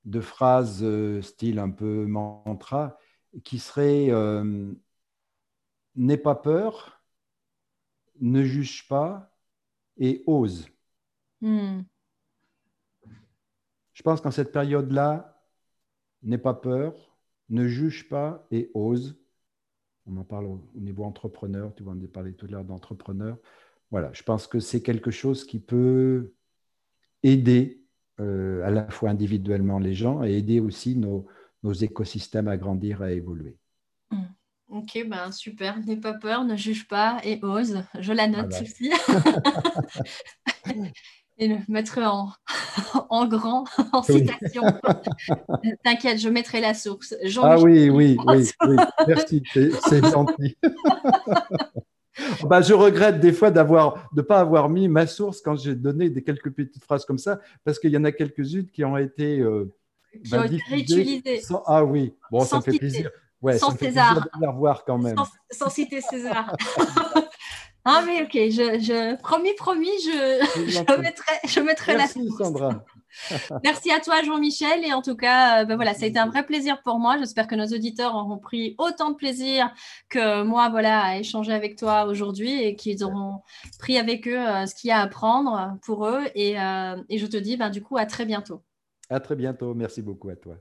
de phrase euh, style un peu mantra qui serait euh, N'aie pas peur, ne juge pas et ose. Hmm. Je pense qu'en cette période-là, n'aie pas peur, ne juge pas et ose. On en parle au, niveau entrepreneur, tu vas en parler tout à l'heure d'entrepreneur. Voilà, je pense que c'est quelque chose qui peut aider euh, à la fois individuellement les gens et aider aussi nos, écosystèmes à grandir, à évoluer. Mmh. Ok, ben super. N'aie pas peur, ne juge pas et ose. Je la note aussi. et le mettre en, en grand, en citation. T'inquiète, je mettrai la source. ah oui, oui, oui, merci, c'est gentil. bah, je regrette des fois d'avoir de ne pas avoir mis ma source quand j'ai donné des quelques petites phrases comme ça, parce qu'il y en a quelques-unes qui ont été, euh, qui ont été réutilisées. Ah oui, bon, ça me fait plaisir. Ouais, sans César. de les revoir quand même. sans citer César. Ah mais ok, je, promis, promis, je, mettrai, je mettrai Merci, Sandra. Merci à toi Jean-Michel et en tout cas, euh, ben voilà, ça a été un vrai plaisir pour moi. J'espère que nos auditeurs auront pris autant de plaisir que moi, voilà, à échanger avec toi aujourd'hui et qu'ils auront pris avec eux euh, ce qu'il y a à apprendre pour eux. Et, euh, et je te dis, ben, du coup, à très bientôt. À très bientôt. Merci beaucoup à toi.